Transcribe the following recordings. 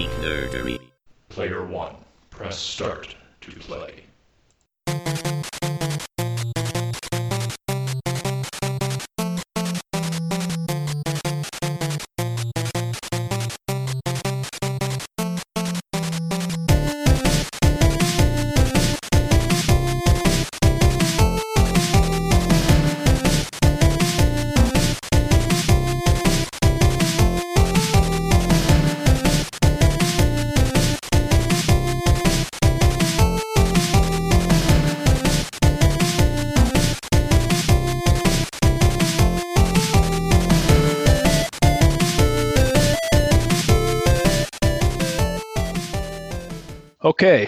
Geek Nerdery. Player 1, press start to play.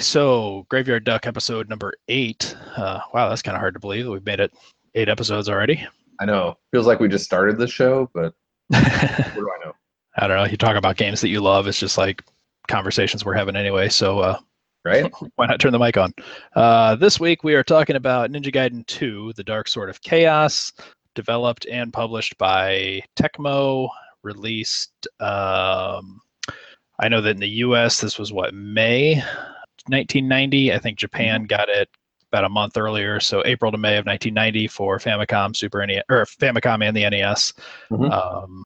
So Graveyard Duck episode number eight. Uh, wow, that's kind of hard to believe that we've made it eight episodes already. I know. Feels like we just started the show, but what do I know? I don't know. You talk about games that you love. It's just like conversations we're having anyway. So uh, Right? why not turn the mic on? Uh, this week we are talking about Ninja Gaiden 2, The Dark Sword of Chaos, developed and published by Tecmo, released. Um, I know that in the US, this was what, May 1990? I think Japan got it about a month earlier. So April to May of 1990 for Famicom, Super NES, or Famicom and the NES. Mhm. Um,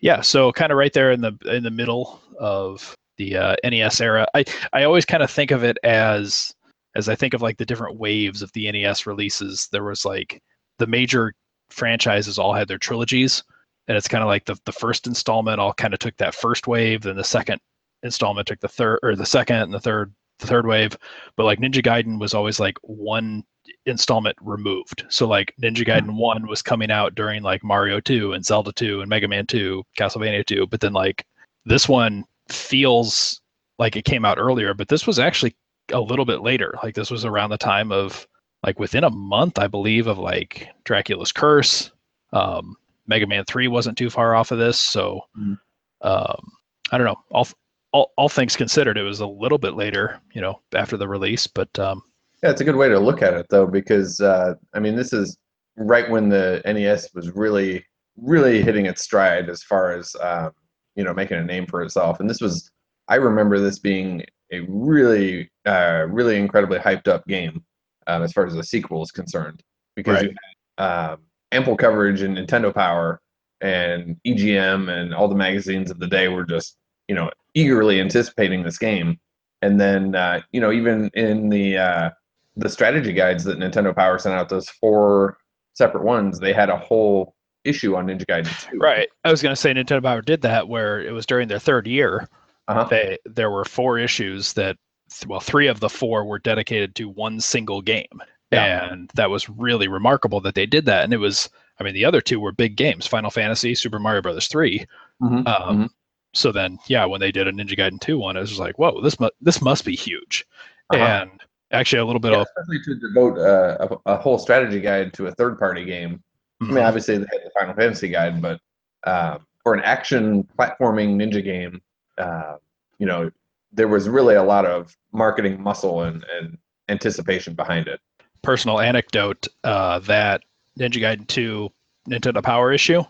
yeah, so kind of right there in the in the middle of the uh, NES era. I I always kind of think of it as as I think of like the different waves of the NES releases. There was like the major franchises all had their trilogies, and it's kind of like the the first installment all kind of took that first wave, then the second installment took the third or the second and the third the third wave. But like Ninja Gaiden was always like one installment removed. So like Ninja Gaiden 1 was coming out during like Mario 2 and Zelda 2 and Mega Man 2, Castlevania 2, but then like this one feels like it came out earlier, but this was actually a little bit later. Like this was around the time of like within a month, I believe, of like Dracula's Curse. Um, Mega Man 3 wasn't too far off of this, so Mhm. um, I don't know. All, all all things considered, it was a little bit later, you know, after the release, but um, Yeah, it's a good way to look at it though, because uh, I mean, this is right when the NES was really, really hitting its stride as far as um, you know making a name for itself. And this was, I remember this being a really, uh, really incredibly hyped up game um, as far as the sequel is concerned, because Right. you had um, ample coverage in Nintendo Power and EGM and all the magazines of the day were just you know eagerly anticipating this game. And then uh, you know even in the uh, the strategy guides that Nintendo Power sent out, those four separate ones, they had a whole issue on Ninja Gaiden 2. Right. I was going to say Nintendo Power did that where it was during their third year. Uh-huh. They there were four issues that well, three of the four were dedicated to one single game. Yeah. And that was really remarkable that they did that. And it was I mean the other two were big games, Final Fantasy, Super Mario Brothers 3. Mhm, Um mhm. So then yeah, when they did a Ninja Gaiden 2 one, it was like, whoa, this must this must be huge. Uh-huh. And actually a little bit Yeah, of especially to devote uh, a, a whole strategy guide to a third party game. I mean, obviously they had the Final Fantasy guide, but um, for an action platforming ninja game, uh, you know, there was really a lot of marketing muscle and, and anticipation behind it. personal anecdote uh, that Ninja Gaiden 2 Nintendo Power issue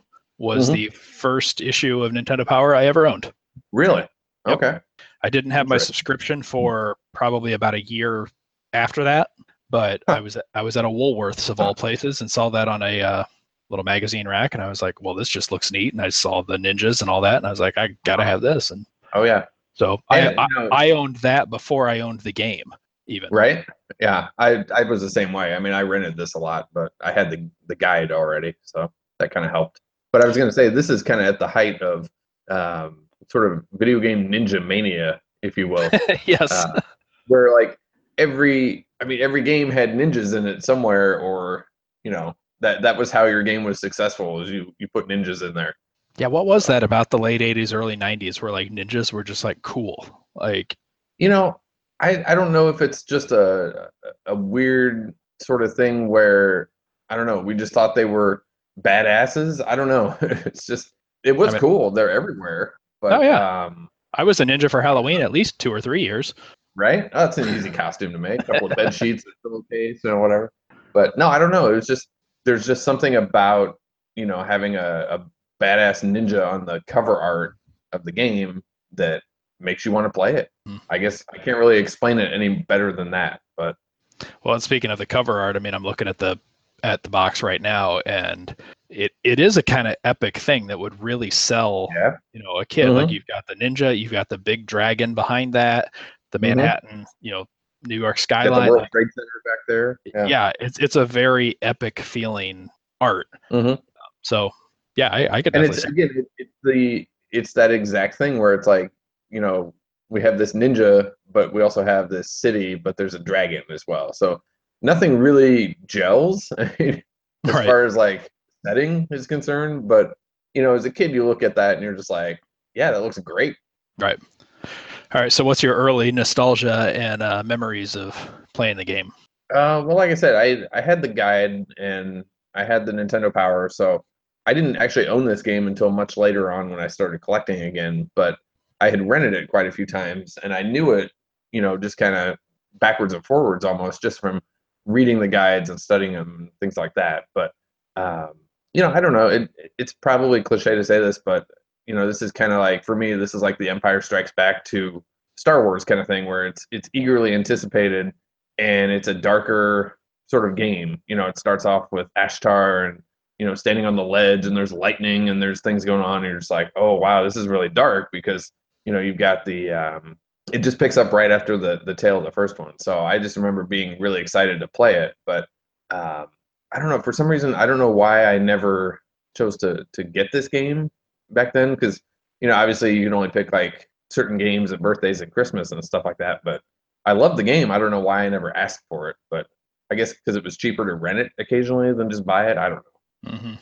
was Mhm. the first issue of Nintendo Power I ever owned. Really? Yep. Okay. I didn't have my subscription for probably about a year after that, but Huh. I was I was at a Woolworths of all places and saw that on a uh, little magazine rack, and I was like, "Well, this just looks neat." And I saw the ninjas and all that, and I was like, "I gotta have this." And Oh yeah. so I, And, I you know- I owned that before I owned the game, even. Right? Yeah. I I was the same way. I mean, I rented this a lot, but I had the the guide already, so that kind of helped. But I was going to say this is kind of at the height of um, sort of video game ninja mania, if you will. yes. uh, where like every i mean every game had ninjas in it somewhere or you know that that was how your game was successful is you you put ninjas in there Yeah, what was that about the late '80s, early '90s, where like ninjas were just like cool? Like, you know i i don't know if it's just a a weird sort of thing where i don't know we just thought they were badasses i don't know it's just it was I mean- cool they're everywhere but Oh, yeah. um I was a ninja for Halloween at least two or three years. right? Oh, that's an easy costume to make. A couple of bed sheets, a pillowcase, know, whatever. But no, I don't know. It was just there's just something about you know having a, a badass ninja on the cover art of the game that makes you want to play it. Hmm. I guess I can't really explain it any better than that. But Well, speaking of the cover art, I mean, I'm looking at the at the box right now, and it it is a kind of epic thing that would really sell, yeah, you know, a kid. Like you've got the ninja, you've got the big dragon behind that, the Mhm. Manhattan, you know, New York got the skyline. World Trade Center back there. yeah. it's it's a very epic feeling art. Mhm. So yeah, I, I could and definitely it's again it, it's the it's that exact thing where it's like you know we have this ninja but we also have this city but there's a dragon as well so nothing really gels as Right. far as like setting is concerned but you know as a kid you look at that and you're just like yeah that looks great Right. All right. So what's your early nostalgia and uh, memories of playing the game? Uh, well, like I said, I I had the guide and I had the Nintendo Power, so I didn't actually own this game until much later on when I started collecting again. But I had rented it quite a few times, and I knew it, you know, just kind of backwards and forwards almost, just from reading the guides and studying them and things like that. But um, you know, I don't know. It it's probably cliche to say this, but you know, this is kind of like for me, this is like the Empire Strikes Back to Star Wars kind of thing, where it's it's eagerly anticipated and it's a darker sort of game. You know, it starts off with Ashtar and you know standing on the ledge, and there's lightning and there's things going on, and you're just like, oh wow, this is really dark because you know you've got the um, it just picks up right after the the tail of the first one. So I just remember being really excited to play it, but um, I don't know for some reason I don't know why I never chose to to get this game back then because you know obviously you can only pick like certain games at birthdays and Christmas and stuff like that, but I love the game. I don't know why I never asked for it, but I guess because it was cheaper to rent it occasionally than just buy it. I don't know. hmm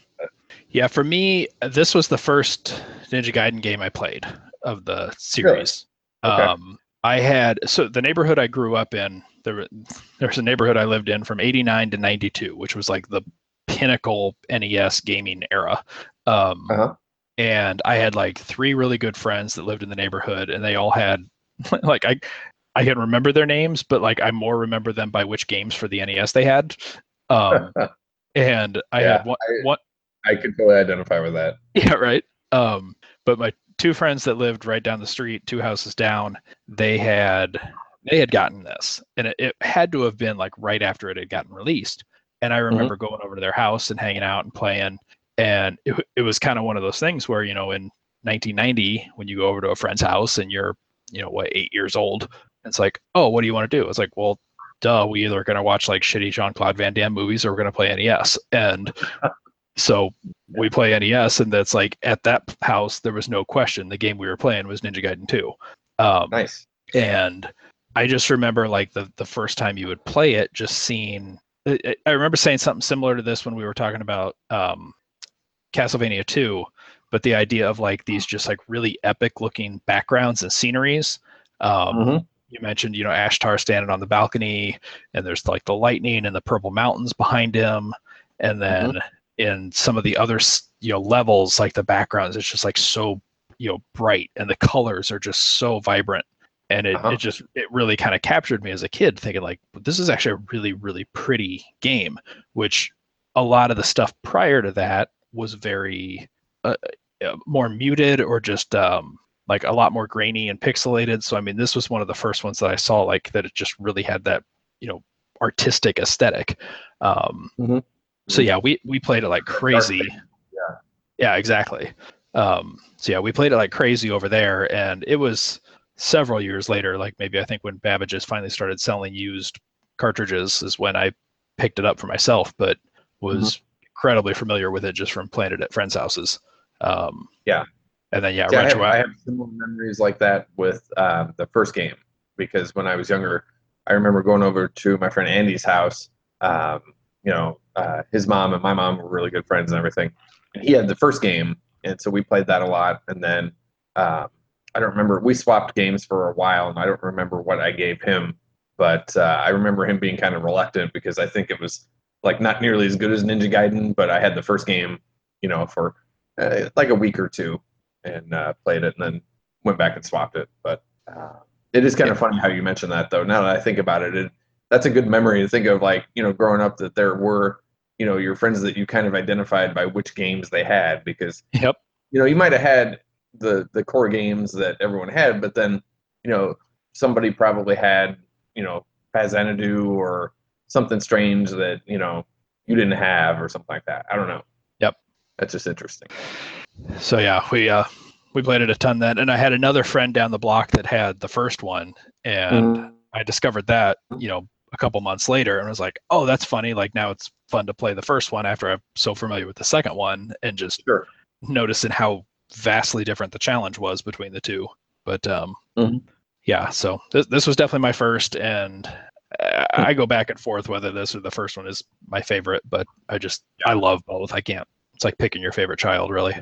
Yeah, for me, this was the first Ninja Gaiden game I played of the series. Okay. Um, I had so the neighborhood I grew up in. There, wa- there was a neighborhood I lived in from '89 to '92, which was like the pinnacle NES gaming era. Um, Uh-huh. And I had like three really good friends that lived in the neighborhood, and they all had like I. I can remember their names, but like I more remember them by which games for the NES they had. Um, and I Yeah, had one, I- one I could totally identify with that. yeah, right. Um, but my two friends that lived right down the street, two houses down, they had they had gotten this, and it, it had to have been like right after it had gotten released. And I mm-hmm. remember going over to their house and hanging out and playing, and it, it was kind of one of those things where you know in 1990 when you go over to a friend's house and you're you know what eight years old, it's like oh what do you want to do? It's like well. Duh, we either going to watch like shitty Jean Claude Van Damme movies or we're going to play NES. And so we play NES, and that's like at that house there was no question the game we were playing was Ninja Gaiden 2. Um, Nice. and I just remember like the the first time you would play it, just seeing. I remember saying something similar to this when we were talking about um, Castlevania 2, but the idea of like these just like really epic looking backgrounds and sceneries. Um, Mhm. You mentioned, you know, Ashtar standing on the balcony, and there's like the lightning and the purple mountains behind him, and then in some of the other you know levels, like the backgrounds, it's just like so you know bright, and the colors are just so vibrant and it, Uh-huh. it just it really kind of captured me as a kid thinking like this is actually a really really pretty game which a lot of the stuff prior to that was very uh, uh, more muted or just um, like a lot more grainy and pixelated so i mean this was one of the first ones that i saw like that it just really had that you know artistic aesthetic um, Mhm. So yeah we we played it like crazy yeah. yeah exactly um, so yeah we played it like crazy over there and it was several years later like maybe i think when babbage's finally started selling used cartridges is when i picked it up for myself but was incredibly familiar with it just from playing it at friends houses um, Yeah. and then yeah, Yeah, I have, I have similar memories like that with um, the first game because when I was younger, I remember going over to my friend Andy's house. Um, you know, uh, his mom and my mom were really good friends and everything. And he had the first game, and so we played that a lot. And then um, I don't remember we swapped games for a while, and I don't remember what I gave him, but uh, I remember him being kind of reluctant because I think it was like not nearly as good as Ninja Gaiden, but I had the first game, you know, for uh, like a week or two and uh, played it and then went back and swapped it. But uh, it is kind of funny how you mentioned that though. Now that I think about it, it that's a good memory to think of like, you know, growing up that there were, you know, your friends that you kind of identified by which games they had because, yep you know, you might have had the the core games that everyone had, but then you know somebody probably had you know Faxanadu or something strange that you know you didn't have or something like that. I don't know. Yep. That's just interesting. So yeah, we uh we played it a ton then, and I had another friend down the block that had the first one, and Mm. I discovered that you know a couple months later, and I was like, oh, that's funny. Like now it's fun to play the first one after I'm so familiar with the second one, and just Sure. noticing how vastly different the challenge was between the two. But um, Mhm. yeah, so this this was definitely my first, and I, I go back and forth whether this or the first one is my favorite. But I just I love both. I can't. It's like picking your favorite child, really.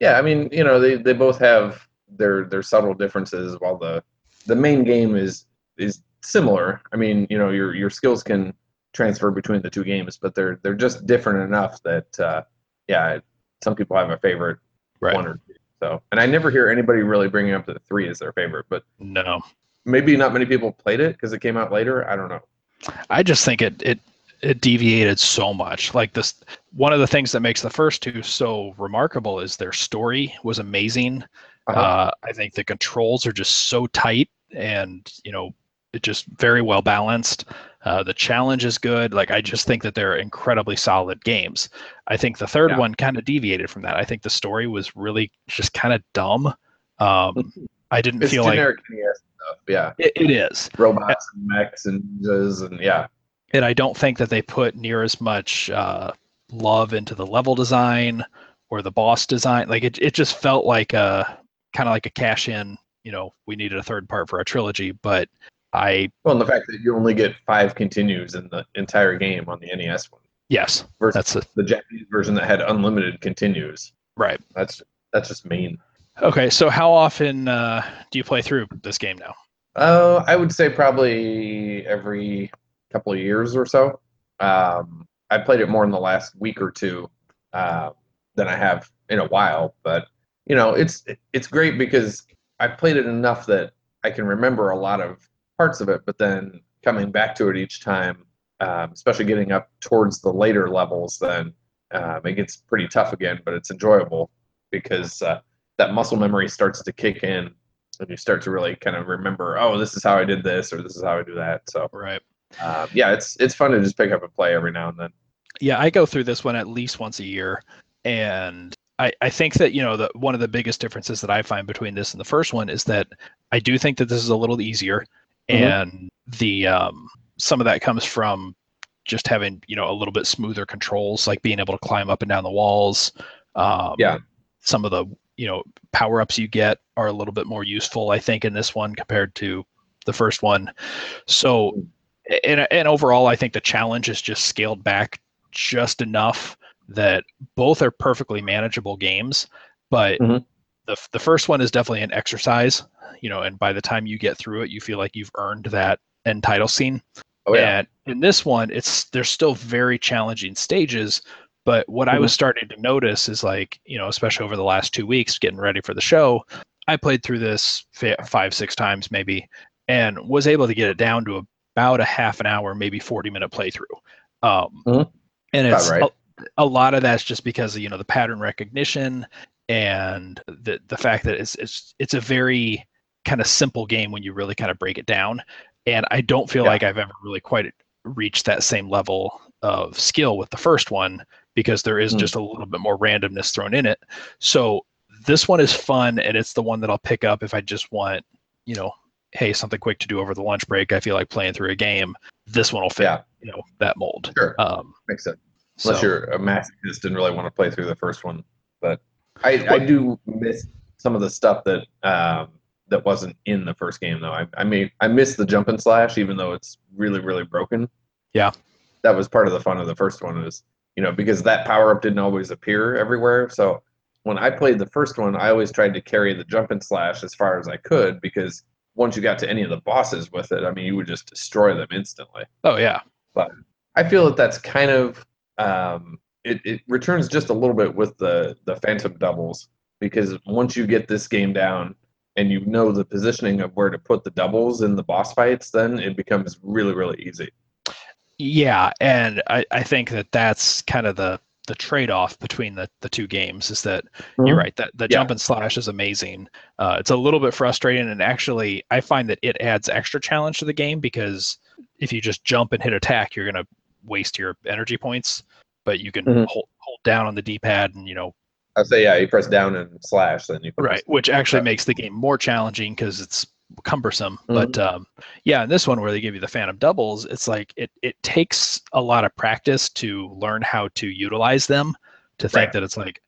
Yeah, I mean, you know, they, they both have their their subtle differences. While the the main game is is similar. I mean, you know, your your skills can transfer between the two games, but they're they're just different enough that uh, yeah, some people have a favorite Right. one or two. So, and I never hear anybody really bringing up the three as their favorite, but No, maybe not many people played it because it came out later. I don't know. I just think it it it deviated so much. Like this, one of the things that makes the first two so remarkable is their story was amazing. Uh-huh. Uh, I think the controls are just so tight, and you know, just very well balanced. Uh, the challenge is good. Like I just think that they're incredibly solid games. I think the third Yeah. one kind of deviated from that. I think the story was really just kind of dumb. Um, I didn't it's feel like generic NES stuff. Yeah, it, it is. robots and mechs and ninjas and yeah, and I don't think that they put near as much uh, love into the level design or the boss design. Like it, it just felt like a kind of like a cash in. You know, we needed a third part for our trilogy, but I well, and the fact that you only get five continues in the entire game on the NES one yes, versus that's a, the Japanese version that had unlimited continues. right. That's that's just mean. Okay, so how often uh, do you play through this game now? Uh, I would say probably every couple of years or so. Um, I played it more in the last week or two uh, than I have in a while, but you know, it's it's great because I played it enough that I can remember a lot of parts of it, but then coming back to it each time, um, especially getting up towards the later levels, then um, it gets pretty tough again. But it's enjoyable because uh, that muscle memory starts to kick in, and you start to really kind of remember, oh, this is how I did this, or this is how I do that. So Right. um, yeah, it's it's fun to just pick up and play every now and then. Yeah, I go through this one at least once a year, and I, I think that you know the one of the biggest differences that I find between this and the first one is that I do think that this is a little easier, Mhm. and the um, some of that comes from just having you know a little bit smoother controls, like being able to climb up and down the walls. Um, Yeah. Some of the you know power ups you get are a little bit more useful, I think, in this one compared to the first one. So, and and overall, I think the challenge is just scaled back just enough that both are perfectly manageable games, but Mhm. The the first one is definitely an exercise, you know, and by the time you get through it, you feel like you've earned that end title scene. Oh yeah, And in this one, it's there's still very challenging stages. But what I was starting to notice is like, you know, especially over the last two weeks getting ready for the show, I played through this fi- five, six times maybe, and was able to get it down to about a half an hour, maybe 40 minute playthrough. Um, Mhm. And it's right. a, a lot of that's just because of, you know, the pattern recognition and the, the fact that it's, it's, it's a very kind of simple game when you really kind of break it down. And I don't feel Yeah. like I've ever really quite reached that same level of skill with the first one because there is Hmm. just a little bit more randomness thrown in it. So this one is fun and it's the one that I'll pick up if I just want, you know, hey, something quick to do over the lunch break. I feel like playing through a game. This one will fit, Yeah. you know, that mold. sure, Um, makes sense. Unless so- you're a masochist and really want to play through the first one, but I I do miss some of the stuff that um, that wasn't in the first game though. I I mean I miss the jump and slash even though it's really really broken. Yeah. that was part of the fun of the first one is you know because that power up didn't always appear everywhere. So when I played the first one, I always tried to carry the jump and slash as far as I could because once you got to any of the bosses with it, I mean you would just destroy them instantly. oh yeah, but I feel that that's kind of um, it, it returns just a little bit with the the phantom doubles because once you get this game down and you know the positioning of where to put the doubles in the boss fights, then it becomes really really easy. yeah, and I, I think that that's kind of the the trade-off between the, the two games is that Mhm. you're right that the Yeah. jump and slash is amazing uh, it's a little bit frustrating and actually i find that it adds extra challenge to the game because if you just jump and hit attack you're going to waste your energy points but you can Mhm. hold, hold down on the d-pad and you know I'd say yeah, you press down and slash, then you can right which actually Yeah. makes the game more challenging because it's cumbersome Mhm. but um yeah in this one where they give you the phantom doubles it's like it it takes a lot of practice to learn how to utilize them to think Right. that it's like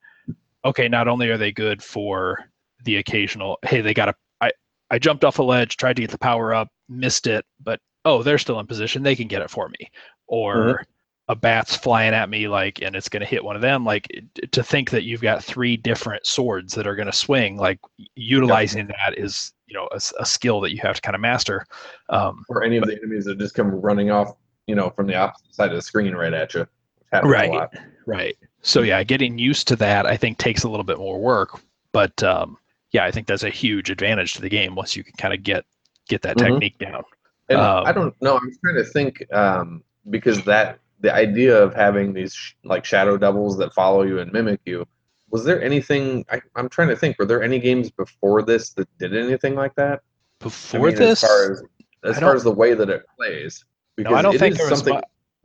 okay not only are they good for the occasional hey they got a i i jumped off a ledge tried to get the power up missed it but oh they're still in position they can get it for me or Mhm. A bat's flying at me like and it's going to hit one of them like to think that you've got three different swords that are going to swing like utilizing that is you know a skill that you have to kind of master um, or any of the enemies that just come running off, you know, from the opposite side of the screen right at you. Right. a lot. right so yeah getting used to that i think takes a little bit more work but um, yeah i think that's a huge advantage to the game once you can kind of get get that Mhm. technique down And Um, I don't know. I'm trying to think um, because that the idea of having these sh- like shadow doubles that follow you and mimic you. Was there anything? I, I'm trying to think. Were there any games before this that did anything like that? I before mean, this as far as as far as the way that it plays. no i don't think there was mu-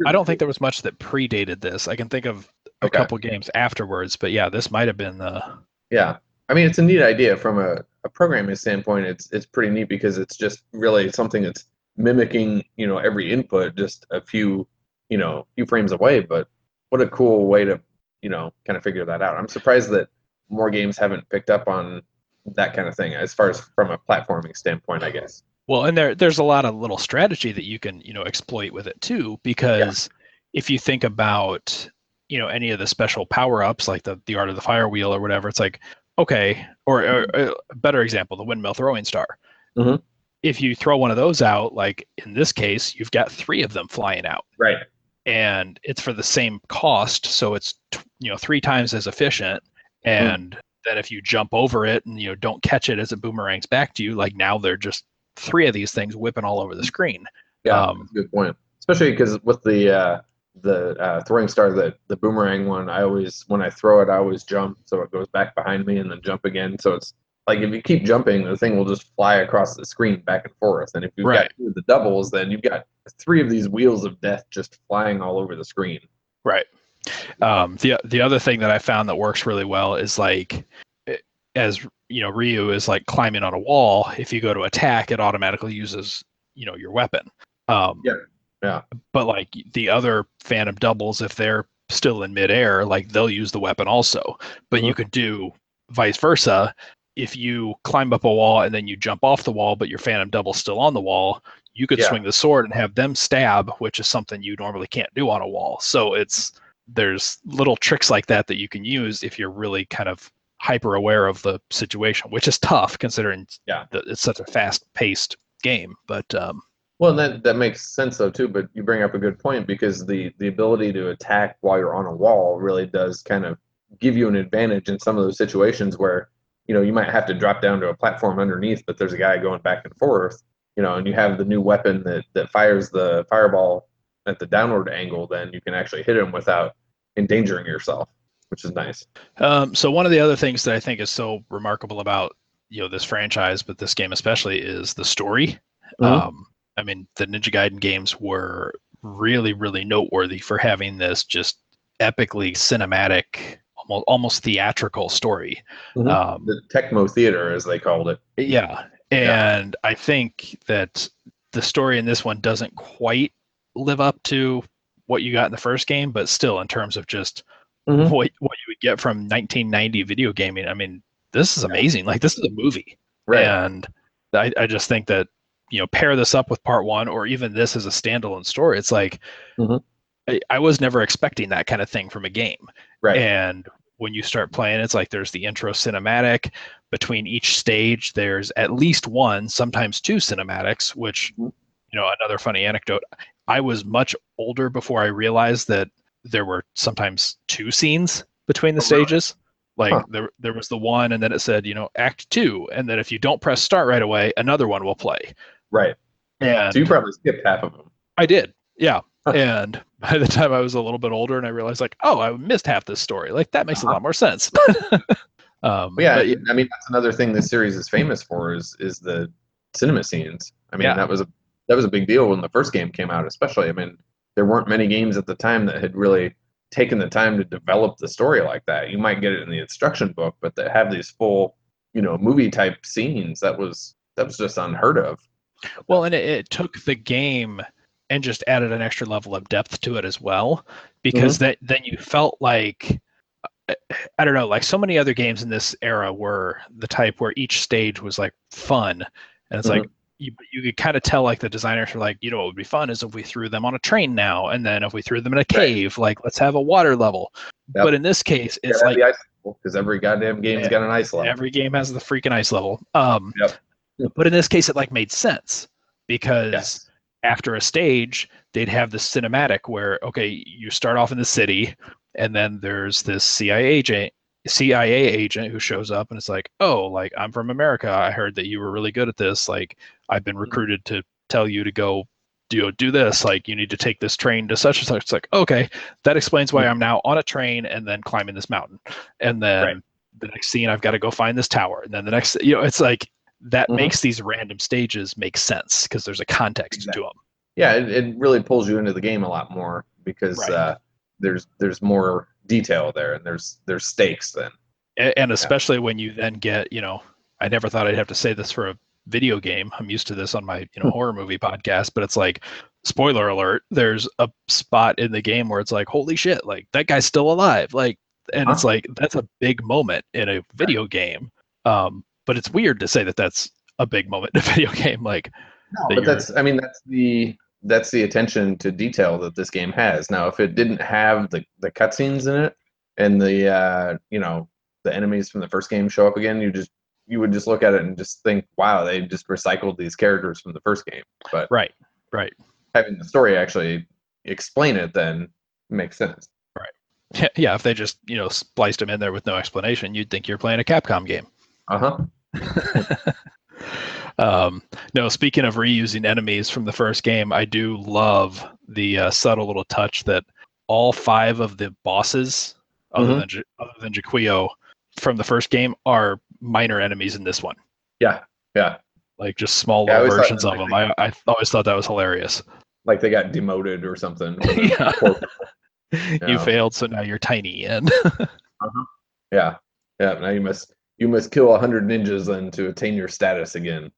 i don't think there was much that predated this i can think of a Okay. couple games afterwards but yeah this might have been the Yeah, I mean it's a neat idea from a, a programming standpoint. It's it's pretty neat because it's just really something that's mimicking you know every input just a few you know few frames away. But what a cool way to you know kind of figure that out. I'm surprised that more games haven't picked up on that kind of thing as far as from a platforming standpoint. I guess. Well, and there there's a lot of little strategy that you can, you know, exploit with it too because if you think about, you know, any of the special power-ups like the the art of the fire wheel or whatever, it's like, okay, or, or a better example, the windmill throwing star. Mhm. If you throw one of those out, like in this case, you've got 3 of them flying out Right. And it's for the same cost, so it's t- you know, 3 times as efficient and then if you jump over it and you know don't catch it as it boomerangs back to you, like now they're just three of these things whipping all over the screen. Yeah, Um, good point. Especially because with the uh, the uh, throwing star, the the boomerang one, I always when I throw it, I always jump, so it goes back behind me and then jump again. So it's like if you keep jumping, the thing will just fly across the screen back and forth. And if you've Right. got two of the doubles, then you've got three of these wheels of death just flying all over the screen. Right. Um, the the other thing that I found that works really well is like eh, as you know Ryu is like climbing on a wall. If you go to attack, it automatically uses you know your weapon. Um, Yeah, yeah. But like the other Phantom doubles, if they're still in midair, like they'll use the weapon also. But you Mhm. could do vice versa. If you climb up a wall and then you jump off the wall, but your Phantom double's still on the wall, you could Yeah. swing the sword and have them stab, which is something you normally can't do on a wall. So it's there's little tricks like that that you can use if you're really kind of hyper aware of the situation, which is tough considering Yeah. that it's such a fast paced game. But um, Well, and that that makes sense though too. But you bring up a good point because the the ability to attack while you're on a wall really does kind of give you an advantage in some of those situations where you know you might have to drop down to a platform underneath, but there's a guy going back and forth. You know, and you have the new weapon that that fires the fireball at the downward angle. Then you can actually hit him without endangering yourself, which is nice. Um, so one of the other things that I think is so remarkable about you know this franchise, but this game especially, is the story. Mhm. Um, I mean, the Ninja Gaiden games were really, really noteworthy for having this just epically cinematic, almost almost theatrical story. Mhm. Um, The Tecmo Theater, as they called it. yeah, Yeah. and I think that the story in this one doesn't quite live up to what you got in the first game, but still, in terms of just Mhm. what what you would get from 1990 video gaming, I mean, this is amazing. Like this is a movie, Right. and I, I just think that you know pair this up with part one, or even this as a standalone story. It's like Mhm. I, I was never expecting that kind of thing from a game, Right. and when you start playing, it's like there's the intro cinematic. Between each stage, there's at least one, sometimes two cinematics. Which, Mhm. you know, another funny anecdote. I was much older before I realized that there were sometimes two scenes between the Oh, really? stages. Like Huh. there, there was the one, and then it said, you know, Act Two, and then if you don't press start right away, another one will play. right. And So you probably skipped half of them. I did, yeah. and by the time I was a little bit older, and I realized like, oh, I missed half this story. Like that makes a lot more sense. um, yeah, but I mean that's another thing this series is famous for is is the cinema scenes. I mean Yeah. that was a that was a big deal when the first game came out, especially. I mean there weren't many games at the time that had really taken the time to develop the story like that. You might get it in the instruction book, but that have these full, you know, movie type scenes that was that was just unheard of. Well, and it, it took the game and just added an extra level of depth to it as well, because that then you felt like I- don't know, like so many other games in this era were the type where each stage was like fun, and it's like you you could kind of tell like the designers were like, you know, what would be fun is if we threw them on a train now, and then if we threw them in a cave, like let's have a water level. Yep. But in this case, it's like because every goddamn game's Yeah. got an ice level. every game has the freaking ice level. Um, Yep. But in this case, it like made sense because Yes. After a stage, they'd have this cinematic where okay, you start off in the city, and then there's this CIA agent, CIA agent who shows up, and it's like, oh, like I'm from America. I heard that you were really good at this. Like I've been mm-hmm. recruited to tell you to go. Do, do this like you need to take this train to such and such it's like okay that explains why mm-hmm. i'm now on a train and then climbing this mountain and then Right. the next scene i've got to go find this tower and then the next you know it's like that Mhm. makes these random stages make sense because there's a context Exactly. to them yeah, it, it really pulls you into the game a lot more because Right. uh, there's there's more detail there and there's there's stakes then. A- and especially when you then get you know i never thought i'd have to say this for a video game i'm used to this on my you know horror movie podcast but it's like spoiler alert there's a spot in the game where it's like holy shit like that guy's still alive like and it's like that's a big moment in a video game um but it's weird to say that that's a big moment in a video game like No, that but that's I mean that's the that's the attention to detail that this game has. Now, if it didn't have the the cutscenes in it and the uh, you know the enemies from the first game show up again, you just you would just look at it and just think, wow, they just recycled these characters from the first game. But right right having the story actually explain it then makes sense. Right. Yeah, yeah if they just you know spliced them in there with no explanation you'd think you're playing a capcom game Uh huh. um, no, speaking of reusing enemies from the first game, I do love the uh, subtle little touch that all five of the bosses, other Mhm. than Ja- other than Jaquio, from the first game, are minor enemies in this one. Yeah, yeah. Like just small Yeah, I little thought versions of was them. I, I always thought that was hilarious. Like they got demoted or something. Yeah. Poor- You failed, so now you're tiny. And uh-huh. yeah, yeah. Now you must you must kill a hundred ninjas then to attain your status again.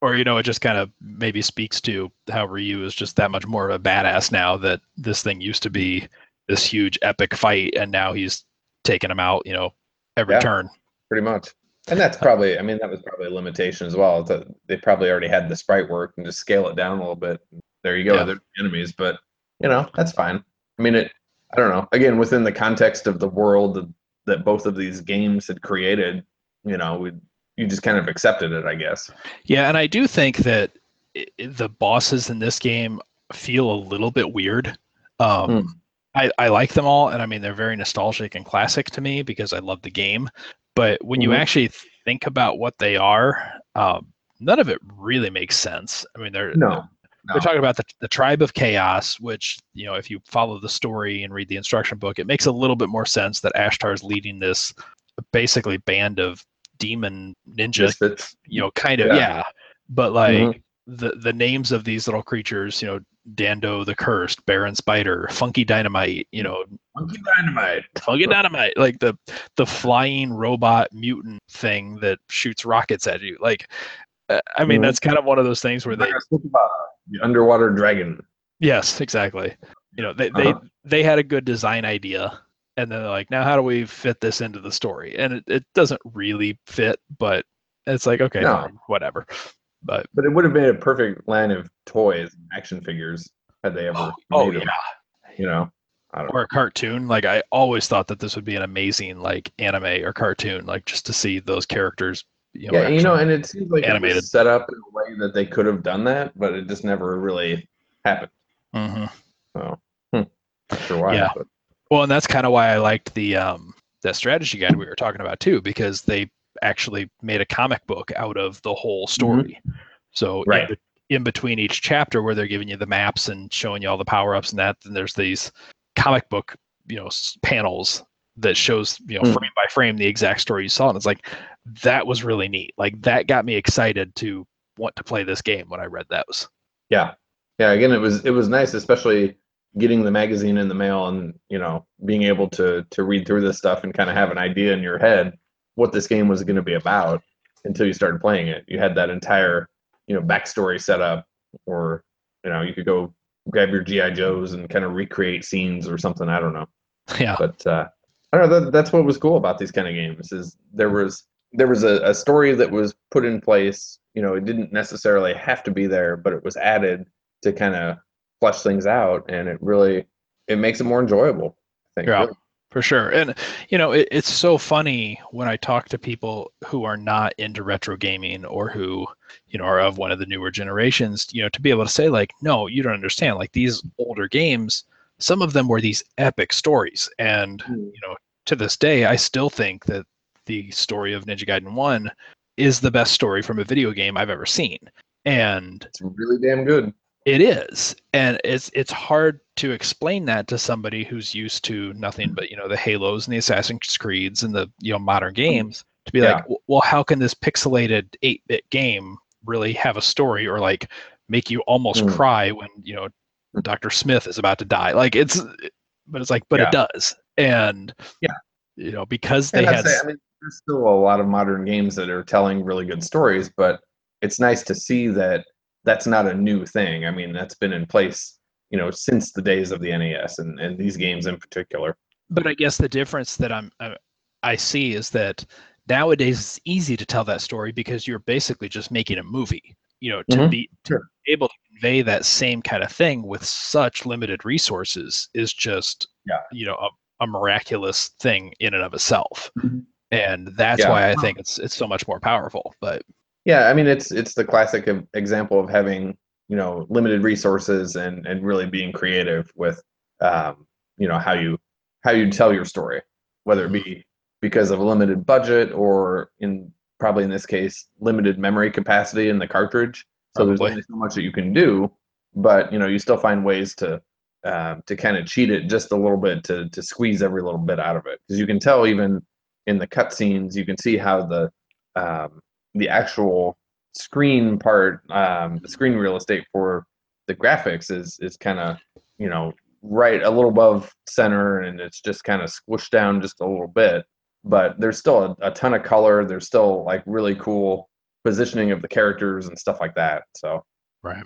or you know, it just kind of maybe speaks to how Ryu is just that much more of a badass now that this thing used to be this huge epic fight, and now he's taking him out. You know, every Yeah. turn. pretty much. And that's uh, probably, I mean, that was probably a limitation as well. They probably already had the sprite work and just scale it down a little bit. There you go, Yeah. they're enemies, but you know, that's fine. I mean, it, I don't know. Again, within the context of the world that, both of these games had created, you know, we you just kind of accepted it, I guess. Yeah, and I do think that the bosses in this game feel a little bit weird. Um, Hmm. I, I like them all, and I mean they're very nostalgic and classic to me because I love the game. But when you Mhm. actually think about what they are, um, none of it really makes sense. I mean, they're No, they're, no. they're talking about the, the tribe of chaos, which you know, if you follow the story and read the instruction book, it makes a little bit more sense that ashtar is leading this basically band of demon ninjas Misfits. you know, kind of, Yeah. yeah. But like Mhm. the the names of these little creatures, you know, Dando the Cursed, Baron Spider, Funky Dynamite, you know, Monkey Dynamite. Funky Dynamite, like the the flying robot mutant thing that shoots rockets at you. Like, uh, I mean, Mhm. that's kind of one of those things where they, The underwater dragon. yes, exactly. You know, they they Uh-huh. they had a good design idea, and then they're like, now how do we fit this into the story? And it, it doesn't really fit, but it's like, okay, No. fine, whatever. But But it would have been a perfect line of toys, action figures, had they ever oh made yeah. them. You know, don't know. or a cartoon. Like I always thought that this would be an amazing like anime or cartoon, like just to see those characters. You know, yeah, you know, and it seems like it was set up in a way that they could have done that, but it just never really happened. Mhm. So, hmm, not sure why. Yeah. But, Well, and that's kind of why I liked the um that strategy guide we were talking about too, because they actually made a comic book out of the whole story. So Mm-hmm. Right. in, be- in between each chapter where they're giving you the maps and showing you all the power ups and that, then there's these comic book, you know, panels that shows, you know, Mm. frame by frame the exact story you saw. And it's like, that was really neat. Like that got me excited to want to play this game when I read those. Yeah, yeah. Again, it was it was nice, especially getting the magazine in the mail and you know being able to to read through this stuff and kind of have an idea in your head what this game was going to be about until you started playing it. You had that entire you know backstory set up, or you know you could go grab your GI Joes and kind of recreate scenes or something. I don't know. Yeah. but uh, I don't know. That, that's what was cool about these kind of games is there was there was a, a story that was put in place. You know, it didn't necessarily have to be there, but it was added to kind of flesh things out, and it really it makes it more enjoyable. I think. Yeah. really. For sure. And, you know, it, it's so funny when I talk to people who are not into retro gaming or who, you know, are of one of the newer generations, you know, to be able to say, like, no, you don't understand. Like these older games, some of them were these epic stories. And, Mm. you know, to this day, I still think that the story of Ninja Gaiden 1 is the best story from a video game I've ever seen. And It's really damn good. it is, and it's it's hard to explain that to somebody who's used to nothing but you know the Halos and the Assassin's Creeds and the you know modern games to be like, well, how can this pixelated eight bit game really have a story or like make you almost Mm. cry when you know Doctor Smith is about to die? Like it's, but it's like, but Yeah. it does, and Yeah. you know because they had say, I mean, there's still a lot of modern games that are telling really good stories, but it's nice to see that that's not a new thing. I mean, that's been in place, you know, since the days of the NES and, and these games in particular. but I guess the difference that I'm uh, I see is that nowadays it's easy to tell that story because you're basically just making a movie. You know, to Mhm. be to Sure. be able to convey that same kind of thing with such limited resources is just Yeah. you know a, a miraculous thing in and of itself. Mhm. And that's Yeah. why I think it's it's so much more powerful. But Yeah, I mean, it's it's the classic example of having you know limited resources and and really being creative with um, you know how you how you tell your story, whether it be because of a limited budget or in probably in this case limited memory capacity in the cartridge. So there's only so much that you can do, but you know you still find ways to um, to kind of cheat it just a little bit to to squeeze every little bit out of it because you can tell even in the cutscenes you can see how the um, the actual screen part, um, the screen real estate for the graphics is is kind of you know right a little above center, and it's just kind of squished down just a little bit. But there's still a, a ton of color. There's still like really cool positioning of the characters and stuff like that. So right.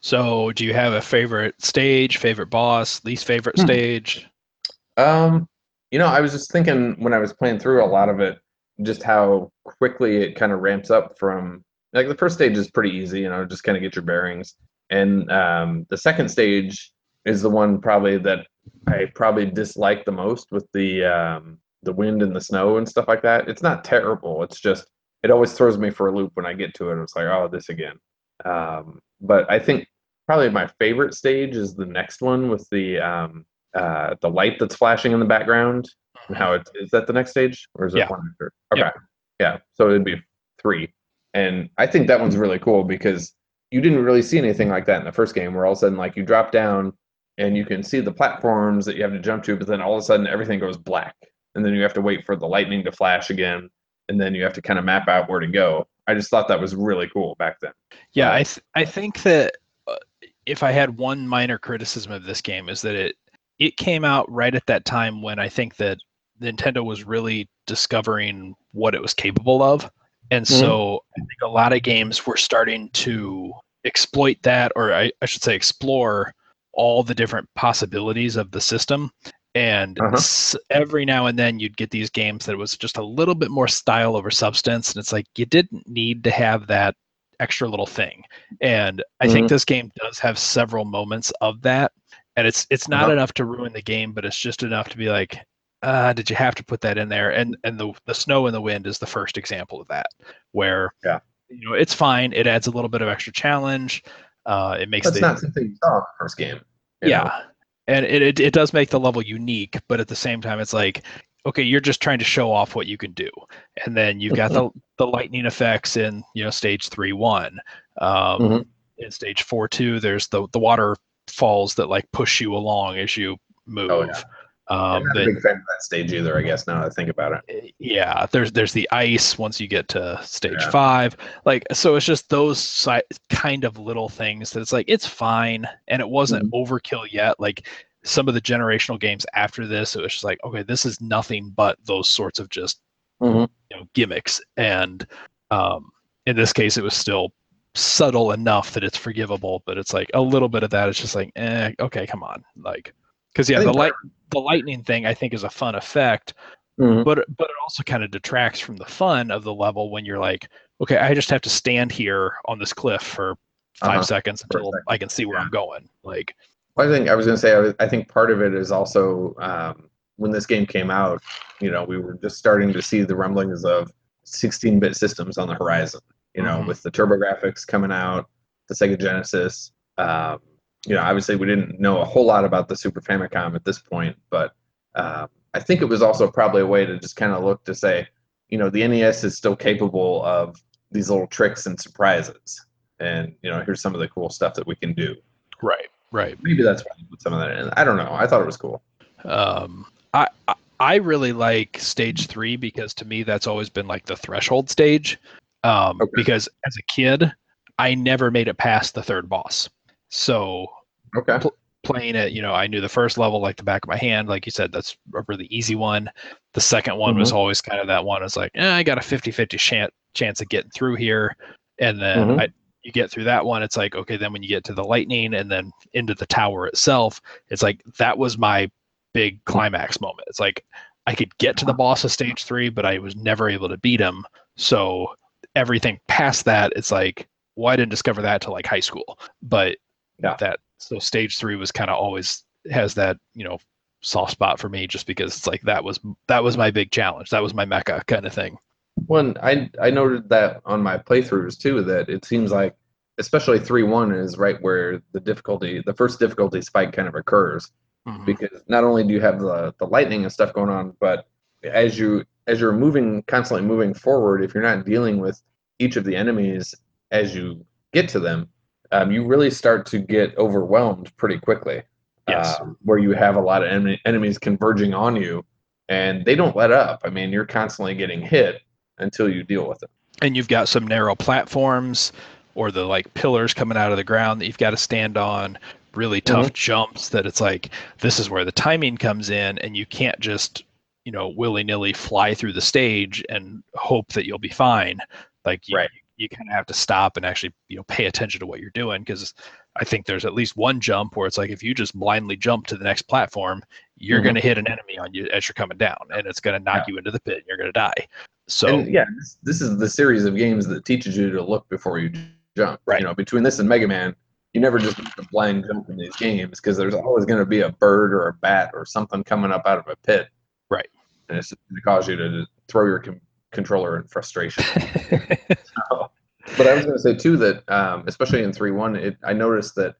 So do you have a favorite stage, favorite boss, least favorite Hmm. stage? Um, you know, I was just thinking when I was playing through a lot of it, just how quickly it kind of ramps up from like the first stage is pretty easy, you know, just kind of get your bearings. And um, the second stage is the one probably that I probably dislike the most with the um, the wind and the snow and stuff like that. It's not terrible. It's just it always throws me for a loop when I get to it. It's like, oh, this again. Um, but I think probably my favorite stage is the next one with the um, uh, the light that's flashing in the background and how it is that the next stage or is it Yeah. one after? Okay, Yeah. yeah. So it'd be three, and I think that one's really cool because you didn't really see anything like that in the first game, where all of a sudden like you drop down and you can see the platforms that you have to jump to, but then all of a sudden everything goes black, and then you have to wait for the lightning to flash again, and then you have to kind of map out where to go. I just thought that was really cool back then. Yeah, I th- I think that uh, if I had one minor criticism of this game is that it it came out right at that time when I think that Nintendo was really discovering what it was capable of, and Mhm. so I think a lot of games were starting to exploit that, or I, I should say, explore all the different possibilities of the system. And Uh-huh. s- every now and then you'd get these games that was just a little bit more style over substance, and it's like you didn't need to have that extra little thing. And I think Mhm. this game does have several moments of that. And it's it's not Uh-huh. enough to ruin the game, but it's just enough to be like, uh, did you have to put that in there? And and the the snow and the wind is the first example of that, where Yeah. you know it's fine. It adds a little bit of extra challenge. Uh, it makes That's the not something you saw in the first game. yeah, know? And it, it it does make the level unique, but at the same time, it's like okay, you're just trying to show off what you can do, and then you've got the the lightning effects in you know stage three one. Um, Mhm. in stage four 2 There's the the water falls that like push you along as you move. Oh, yeah. Um, I'm not a big fan of that stage either. I guess now that I think about it. yeah there's there's the ice once you get to stage Yeah. five like so it's just those si- kind of little things that it's like it's fine and it wasn't overkill yet like some of the generational games after this it was just like okay this is nothing but those sorts of just Mhm. you know gimmicks and um in this case it was still subtle enough that it's forgivable but it's like a little bit of that it's just like eh, okay come on like because yeah the light the lightning thing i think is a fun effect Mhm. but but it also kind of detracts from the fun of the level when you're like okay i just have to stand here on this cliff for 5 Uh-huh. seconds until second. i can see where Yeah. i'm going like Well, I think I was going to say I, was- I think part of it is also um, when this game came out, you know, we were just starting to see the rumblings of 16-bit systems on the horizon. You know, Mhm. with the TurboGrafx coming out, the Sega Genesis. Um, you know, obviously we didn't know a whole lot about the Super Famicom at this point, but um, I think it was also probably a way to just kind of look to say, you know, the NES is still capable of these little tricks and surprises, and you know, here's some of the cool stuff that we can do right right maybe that's why put some of that in. I don't know. I thought it was cool. um i I- i really like stage three because to me that's always been like the threshold stage um Okay. because as a kid i never made it past the third boss so Okay. playing it, you know, I knew the first level like the back of my hand. Like you said, that's a really easy one. The second one was always kind of that one. It's like, eh, I got a 50 50 chance, chance of getting through here. And then Mhm. I, you get through that one. It's like, okay, then when you get to the lightning and then into the tower itself, it's like that was my big climax moment. It's like I could get to the boss of stage three, but I was never able to beat him. So everything past that, it's like, well, I didn't discover that till like high school. But Yeah. that so stage three was kind of always has that you know soft spot for me just because it's like that was that was my big challenge. That was my mecca kind of thing One, I I noted that on my playthroughs too. That it seems like, especially three one is right where the difficulty, the first difficulty spike kind of occurs. Mm-hmm. Because not only do you have the the lightning and stuff going on, but as you as you're moving constantly moving forward, if you're not dealing with each of the enemies as you get to them, um, you really start to get overwhelmed pretty quickly. Yes. um, where you have a lot of enemy, enemies converging on you, and they don't let up. I mean, you're constantly getting hit until you deal with them. and you've got some narrow platforms or the like pillars coming out of the ground that you've got to stand on really tough jumps that it's like this is where the timing comes in and you can't just you know willy-nilly fly through the stage and hope that you'll be fine like you, Right. You kind of have to stop and actually you know pay attention to what you're doing because i think there's at least one jump where it's like if you just blindly jump to the next platform you're Mhm. going to hit an enemy on you as you're coming down and it's going to knock you into the pit and you're going to die so and yeah, this, this is the series of games that teaches you to look before you jump. Right. You know, between this and Mega Man, you never just blind jump in these games because there's always going to be a bird or a bat or something coming up out of a pit. Right. And it's going to cause you to throw your com- controller and frustration. but I was going to say too that um, especially in three one, I noticed that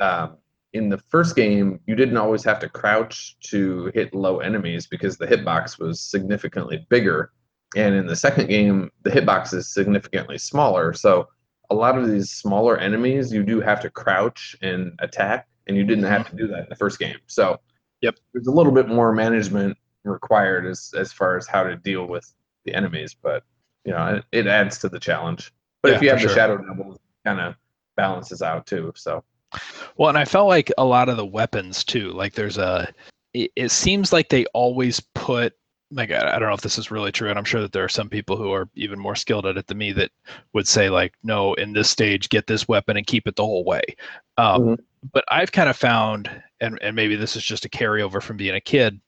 um, in the first game you didn't always have to crouch to hit low enemies because the hitbox was significantly bigger, and in the second game the hitbox is significantly smaller. So a lot of these smaller enemies you do have to crouch and attack, and you didn't have to do that in the first game. So Yep. there's a little bit more management required as as far as how to deal with the enemies, but you know it, it adds to the challenge. But if you have the sure. shadow doubles, kind of balances out too. So Well, and I felt like a lot of the weapons too. Like there's a, it, it seems like they always put. Like I I don't know if this is really true, and I'm sure that there are some people who are even more skilled at it than me that would say like, no, in this stage, get this weapon and keep it the whole way. Um, Mhm. But I've kind of found, and and maybe this is just a carryover from being a kid.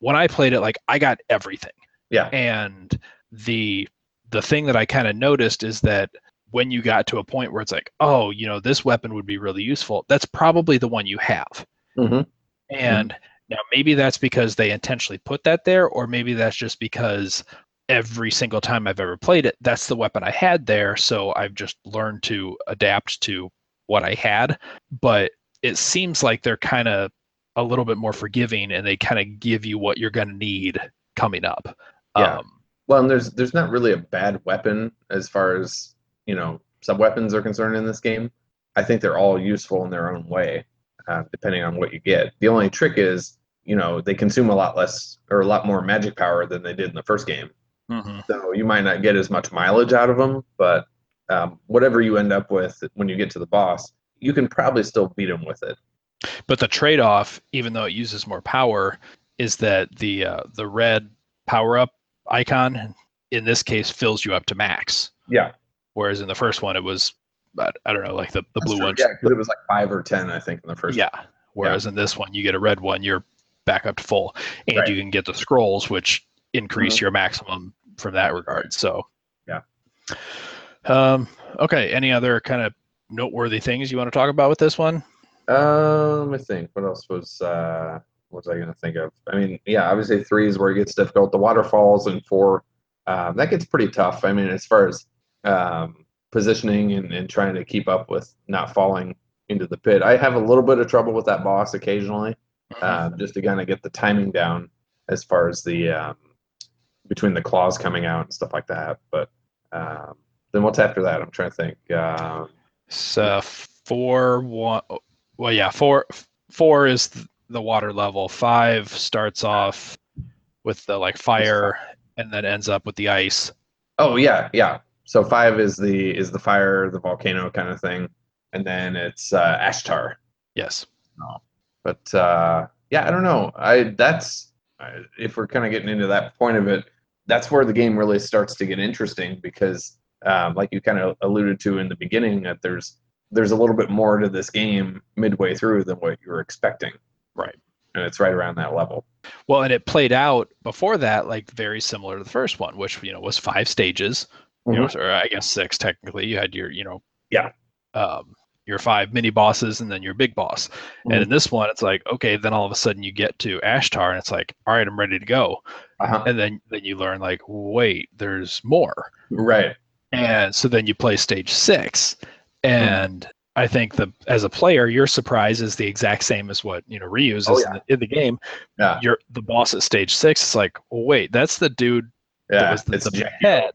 When I played it, like I got everything yeah, and the the thing that i kind of noticed is that when you got to a point where it's like oh you know this weapon would be really useful that's probably the one you have. Hmm and now maybe that's because they intentionally put that there or maybe that's just because every single time i've ever played it that's the weapon i had there so i've just learned to adapt to what i had. But it seems like they're kind of a little bit more forgiving and they kind of give you what you're going to need coming up Yeah. um, Well, and there's there's not really a bad weapon as far as you know sub weapons are concerned in this game. I think they're all useful in their own way, uh, depending on what you get. The only trick is, you know, they consume a lot less or a lot more magic power than they did in the first game. Mm-hmm. So you might not get as much mileage out of them, but um, whatever you end up with when you get to the boss, you can probably still beat him with it. But the trade-off, even though it uses more power, is that the uh, the red power-up icon in this case fills you up to max. Yeah, Whereas in the first one, it was I, I don't know, like the, the That's blue true. one. Yeah, because it was like five or ten, I think, in the first. Yeah. Whereas in this one, you get a red one, you're back up to full, and Right. you can get the scrolls, which increase your maximum from that regard. So, Yeah. Um. Okay. Any other kind of noteworthy things you want to talk about with this one? Uh, let me think. What else was uh, was I going to think of? I mean, yeah, obviously three is where it gets difficult. The waterfalls and four, um, that gets pretty tough. I mean, as far as um, positioning and, and trying to keep up with not falling into the pit. I have a little bit of trouble with that boss occasionally, um, just to kind of get the timing down as far as the um, between the claws coming out and stuff like that. But um, then what's after that? I'm trying to think. Um, So four one. Well, yeah, four four is the water level. Five starts off with the like fire, and then ends up with the ice. Oh yeah, yeah. So five is the is the fire, the volcano kind of thing, and then it's uh, Ashtar. Yes. But uh, yeah, I don't know. I that's if we're kind of getting into that point of it, that's where the game really starts to get interesting because, um, like you kind of alluded to in the beginning, that there's there's a little bit more to this game midway through than what you were expecting. Right. And it's right around that level. Well, and it played out before that like very similar to the first one, which you know was five stages. You know, or I guess six technically. You had your you know Yeah. um, your five mini bosses and then your big boss. And in this one, it's like okay, then all of a sudden you get to Ashtar and it's like all right, I'm ready to go. Uh-huh. And then then you learn like wait, there's more. Right. And so then you play stage six, and I think the as a player, your surprise is the exact same as what you know Ryu's Oh, is yeah. in, the, in the game. Yeah. You're the boss at stage six. It's like, well, wait, that's the dude. that Yeah. was the, it's the pet.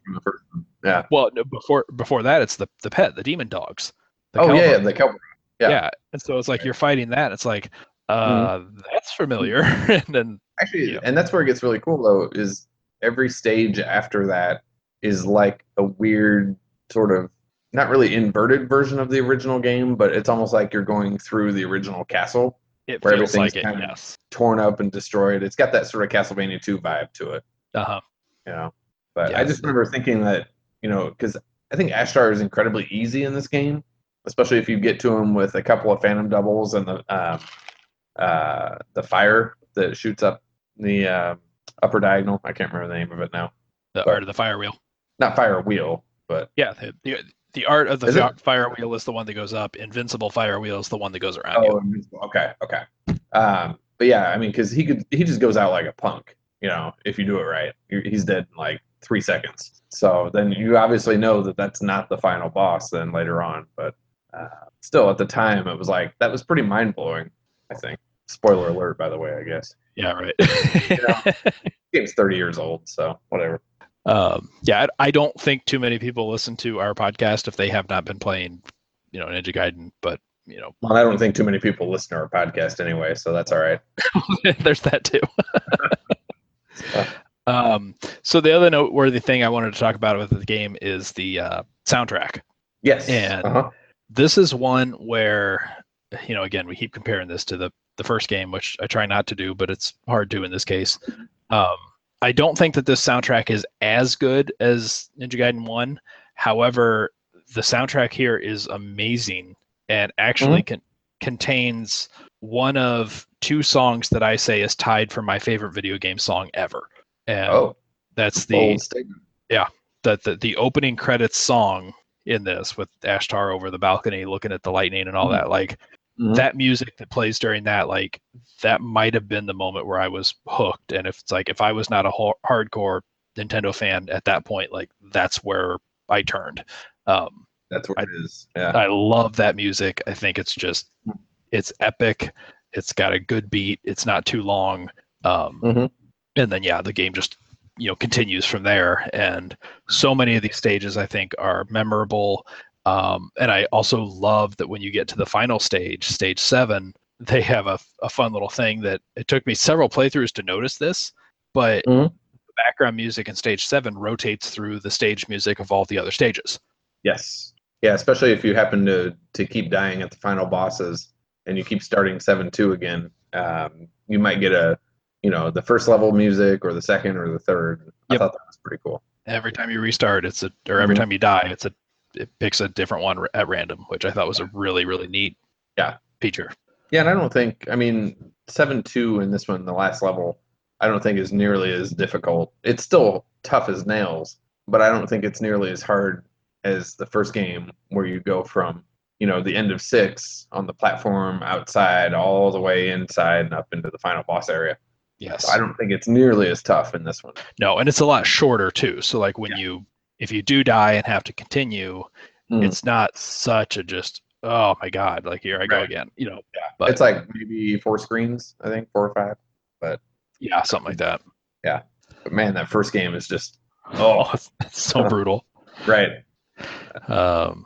Yeah. Well, no, before before that, it's the the pet, the demon dogs. The Oh yeah, yeah, the cowboy. yeah. yeah. And so it's like Right. you're fighting that. It's like, uh, that's familiar. and then Actually, and that's where it gets really cool though, is every stage after that is like a weird sort of not really inverted version of the original game, but it's almost like you're going through the original castle, it Where feels like everything's it. kind of- Yes. torn up and destroyed. It's got that sort of Castlevania 2 vibe to it, Uh huh. you know. But I just remember thinking that, you know, because I think Ashtar is incredibly easy in this game, especially if you get to him with a couple of phantom doubles and the um, uh, the fire that shoots up the uh, upper diagonal. I can't remember the name of it now. The But- art of the fire wheel. Not fire wheel, but Yeah. The, the, the art of the Is fi- fire wheel is the one that goes up. Invincible fire wheel is the one that goes around you. oh, Invincible. okay, okay. Um, but yeah, I mean, because he could, he just goes out like a punk. You know, if you do it right, he's dead in like three seconds. So then you obviously know that that's not the final boss. Then later on, but uh, still, at the time, it was like that was pretty mind blowing. I think. Spoiler alert, by the way. I guess Yeah. Right. know. game's thirty years old, so whatever. Um, yeah. I, I don't think too many people listen to our podcast if they have not been playing, you know, Ninja Gaiden. But you know, Well, I don't think too many people listen to our podcast anyway, so that's all right. there's that too. um, so the other noteworthy thing I wanted to talk about with the game is the uh, soundtrack. Yes. And- uh-huh. This is one where, you know, again, we keep comparing this to the the first game, which I try not to do, but it's hard to in this case. Um, I don't think that this soundtrack is as good as Ninja Gaiden One. However, the soundtrack here is amazing and actually con- contains one of two songs that I say is tied for my favorite video game song ever. And oh, that's the statement. that the, the opening credits song in this with Ashtar over the balcony looking at the lightning and all Mhm. that like Mhm. that music that plays during that like that might have been the moment where I was hooked. And if it's like if I was not a ho- hardcore Nintendo fan at that point like that's where I turned. Um That's what I- it is. Yeah. I love that music. I think it's just it's epic. It's got a good beat. It's not too long. Um Mhm. and then yeah the game just you know continues from there. And so many of these stages i think are memorable Um, and I also love that when you get to the final stage, stage seven, they have a, a fun little thing that it took me several playthroughs to notice this, but Mhm. the background music in stage seven rotates through the stage music of all the other stages. Yes. Yeah, especially if you happen to to keep dying at the final bosses and you keep starting seven two again, um, you might get a you know the first level music or the second or the third. I Yep. thought that was pretty cool. Every time you restart, it's a or every Mhm. time you die, it's a it picks a different one at random, which I thought was a really really neat Yeah. feature. Yeah, and I don't think I mean seven two in this one, the last level, I don't think is nearly as difficult. It's still tough as nails, but I don't think it's nearly as hard as the first game where you go from you know the end of six on the platform outside all the way inside and up into the final boss area. Yes. I don't think it's nearly as tough in this one. No, and it's a lot shorter too. So like when you if you do die and have to continue, Mm. it's not such a just oh my god, like here I go again. You know, Yeah, but- it's like maybe four screens, I think four or five. but yeah, something like that. Yeah, but man, that first game is just Oh, it's, it's so brutal. right. Um,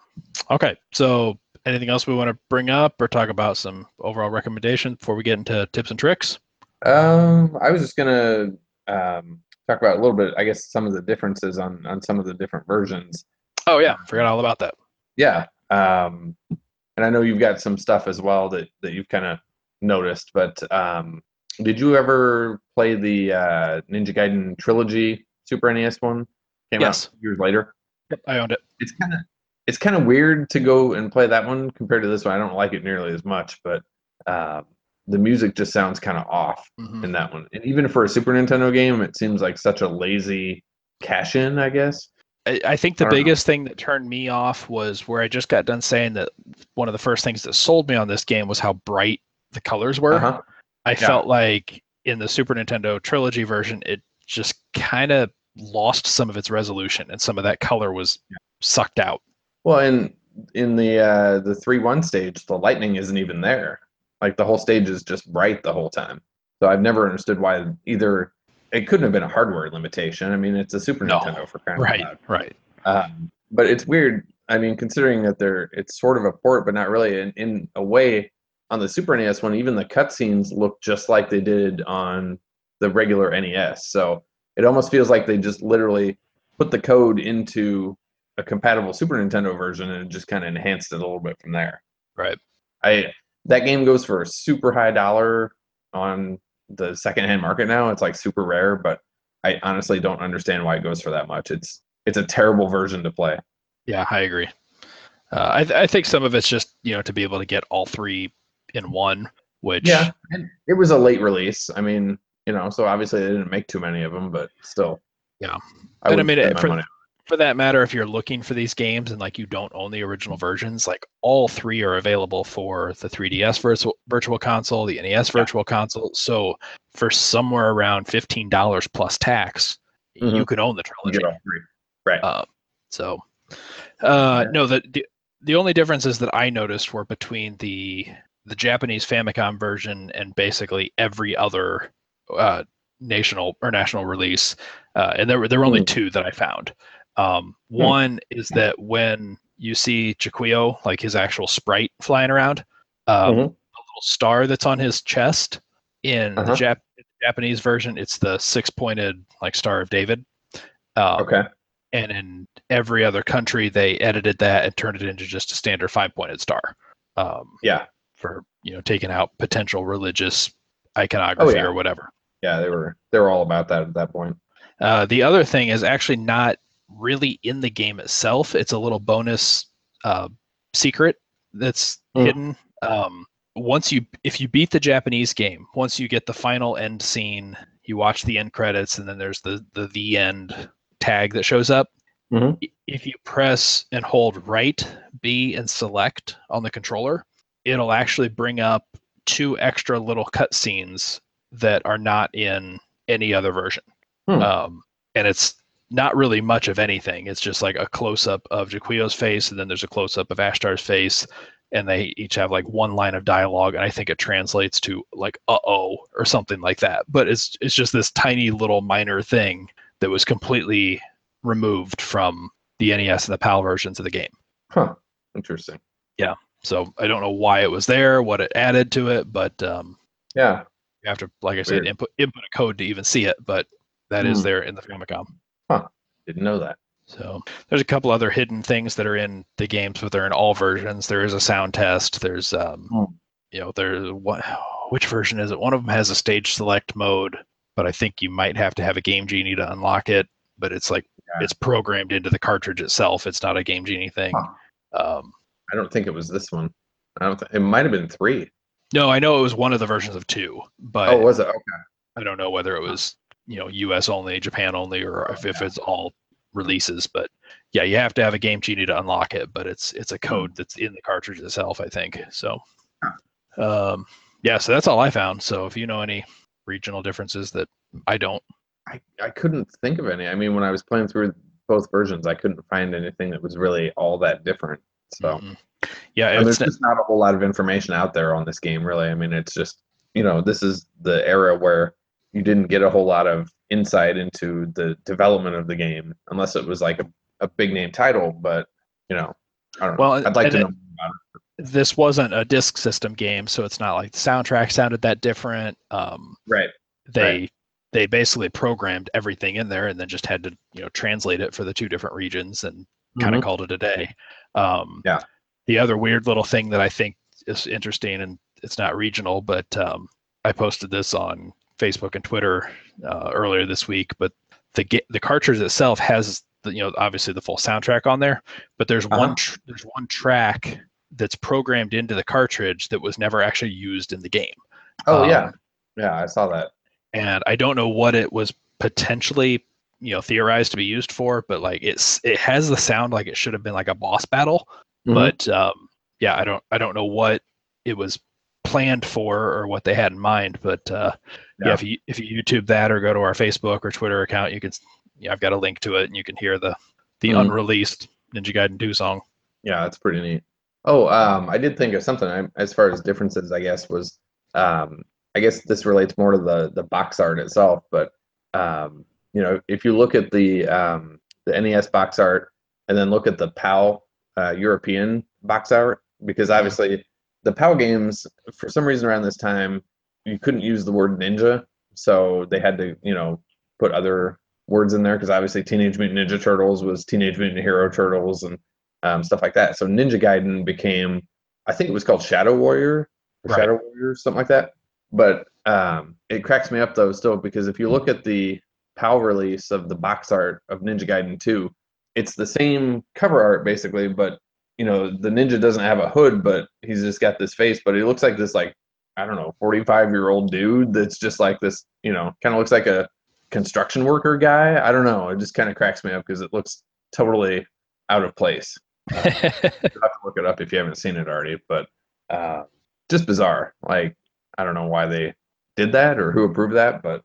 okay, so anything else we want to bring up or talk about some overall recommendations before we get into tips and tricks? Um, I was just gonna um, talk about a little bit, I guess, some of the differences on on some of the different versions. Oh yeah, forgot all about that. Yeah, um, and I know you've got some stuff as well that that you've kind of noticed. But um, did you ever play the uh, Ninja Gaiden trilogy Super NES one? Came Yes. out years later. Yep, I owned it. it's kind of it's kind of weird to go and play that one compared to this one. I don't like it nearly as much, but um, the music just sounds kind of off Mhm. in that one. And even for a Super Nintendo game, it seems like such a lazy cash in. I guess. I, I think the I don't know. biggest thing that turned me off was where I just got done saying that one of the first things that sold me on this game was how bright the colors were. Uh-huh. I felt like in the Super Nintendo trilogy version, it just kind of lost some of its resolution and some of that color was sucked out. Well, in in the uh, the three one stage, the lightning isn't even there. Like the whole stage is just bright the whole time. So I've never understood why either. It couldn't have been a hardware limitation. I mean, it's a Super No. Nintendo for crying out Right, loud. right. Um, but it's weird. I mean, considering that they're it's sort of a port, but not really. In, in a way, on the Super NES one, even the cutscenes look just like they did on the regular NES. So it almost feels like they just literally put the code into a compatible Super Nintendo version and just kind of enhanced it a little bit from there. Right. I that game goes for a super high dollar on the secondhand market now. It's like super rare, but I honestly don't understand why it goes for that much. It's it's a terrible version to play. Yeah, I agree. Uh, I, th- I think some of it's just you know to be able to get all three in one, which Yeah, and it was a late release. I mean, you know, so obviously they didn't make too many of them, but still. Yeah. I, And I would mean, it- for-. For that matter, if you're looking for these games and like you don't own the original versions, like all three are available for the 3DS virtual virtual console, the NES virtual console. So for somewhere around fifteen dollars plus tax, you Mhm. can own the trilogy. Right. Uh, so, uh, Yeah. no, the, the the only differences that I noticed were between the the Japanese Famicom version and basically every other uh, national or national release, uh, and there were there were only Hmm. two that I found. Um, Hmm. One is that when you see Jaquio, like his actual sprite flying around, um, Mhm. the little star that's on his chest in the Uh-huh. Jap- Japanese version, it's the six pointed like Star of David. Um, okay. and in every other country they edited that and turned it into just a standard five pointed star um, Yeah. for you know taking out potential religious iconography Oh, yeah. or whatever Yeah, they were they were all about that at that point. uh, the other thing is actually not really in the game itself it's a little bonus uh, secret that's Hmm. hidden um, once you if you beat the japanese game once you get the final end scene you watch the end credits and then there's the the the end tag that shows up Mhm. If you press and hold right b and select on the controller it'll actually bring up two extra little cutscenes that are not in any other version Hmm. um, and it's not really much of anything it's just like a close-up of Jaquio's face and then there's a close-up of ashtar's face and they each have like one line of dialogue and i think it translates to like uh-oh or something like that but it's it's just this tiny little minor thing that was completely removed from the nes and the pal versions of the game Huh. Interesting. Yeah. So I don't know why it was there, what it added to it, but um, Yeah. you have to, like I said, Weird. input input a code to even see it. But that is Hmm. there in the Famicom. Didn't know that. So there's a couple other hidden things that are in the games, but they're in all versions. There is a sound test. There's um, Hmm. you know, there's what which version is it? One of them has a stage select mode, but I think you might have to have a Game Genie to unlock it. But it's like Yeah. it's programmed into the cartridge itself. It's not a Game Genie thing. Um, I don't think it was this one. I don't. Th- it might have been three. no, I know it was one of the versions of two, but oh, was it? Okay. I don't know whether it was you know U.S. only, Japan only, or if, if it's all releases. But yeah, you have to have a Game Genie to unlock it. But it's it's a code that's in the cartridge itself, I think. So, um, yeah, so that's all I found. So if you know any regional differences that I don't, I, I couldn't think of any. I mean, when I was playing through both versions, I couldn't find anything that was really all that different. So mm, yeah, there's just not a whole lot of information out there on this game, really. I mean, it's just you know, this is the era where you didn't get a whole lot of insight into the development of the game, unless it was like a, a big name title. But you know, I don't know. Well, I'd like to it- know more about it. this wasn't a disc system game, so it's not like the soundtrack sounded that different. Um, Right. they they basically programmed everything in there and then just had to you know translate it for the two different regions and kind of Mhm. called it a day. Um, Yeah. The other weird little thing that I think is interesting, and it's not regional, but um, I posted this on Facebook and Twitter uh, earlier this week. But the ga- the cartridge itself has the, you know obviously the full soundtrack on there, but there's Uh-huh. one tr- there's one track that's programmed into the cartridge that was never actually used in the game. Oh Um, yeah, yeah, I saw that. and I don't know what it was potentially you know theorized to be used for, but like it's it has the sound like it should have been like a boss battle, Mhm. but um, yeah, I don't I don't know what it was planned for or what they had in mind, but uh, yeah. Yeah. if you if you YouTube that or go to our Facebook or Twitter account, you can yeah I've got a link to it and you can hear the the Mhm. unreleased Ninja Gaiden 2 song. Yeah, that's pretty neat. Oh, um, I did think of something I, as far as differences. I guess was, um, I guess this relates more to the the box art itself. But um, you know, if you look at the um, the NES box art and then look at the PAL uh, European box art, because obviously the PAL games, for some reason around this time, you couldn't use the word ninja, so they had to you know put other words in there because obviously Teenage Mutant Ninja Turtles was Teenage Mutant Hero Turtles and um, stuff like that. So Ninja Gaiden became, I think it was called Shadow Warrior, or Right. Shadow Warrior, something like that. But um, it cracks me up though still because if you look at the PAL release of the box art of Ninja Gaiden 2, it's the same cover art basically, but you know the ninja doesn't have a hood, but he's just got this face, but he looks like this like I don't know, 45 year old dude that's just like this, you know, kind of looks like a construction worker guy. I don't know. It just kind of cracks me up because it looks totally out of place. You'll have to look it up if you haven't seen it already, but uh, just bizarre. Like I don't know why they did that or who approved that, but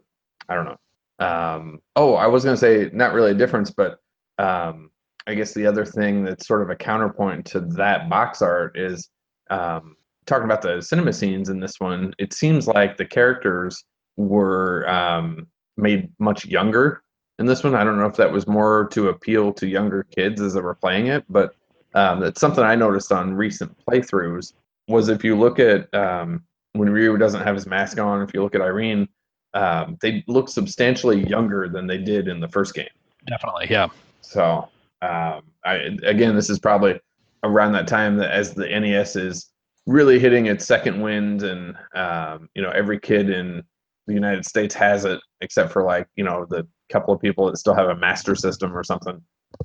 I don't know. Um, oh, I was gonna say not really a difference, but um, I guess the other thing that's sort of a counterpoint to that box art is um, talking about the cinema scenes in this one. It seems like the characters were um, made much younger in this one. I don't know if that was more to appeal to younger kids as they were playing it, but um, that's something I noticed on recent playthroughs. Was if you look at um, when Ryu doesn't have his mask on, if you look at Irene, um, they look substantially younger than they did in the first game. Definitely, yeah. So um, I, again, this is probably around that time that as the NES is really hitting its second wind, and um, you know every kid in the United States has it, except for like you know the couple of people that still have a Master System or something.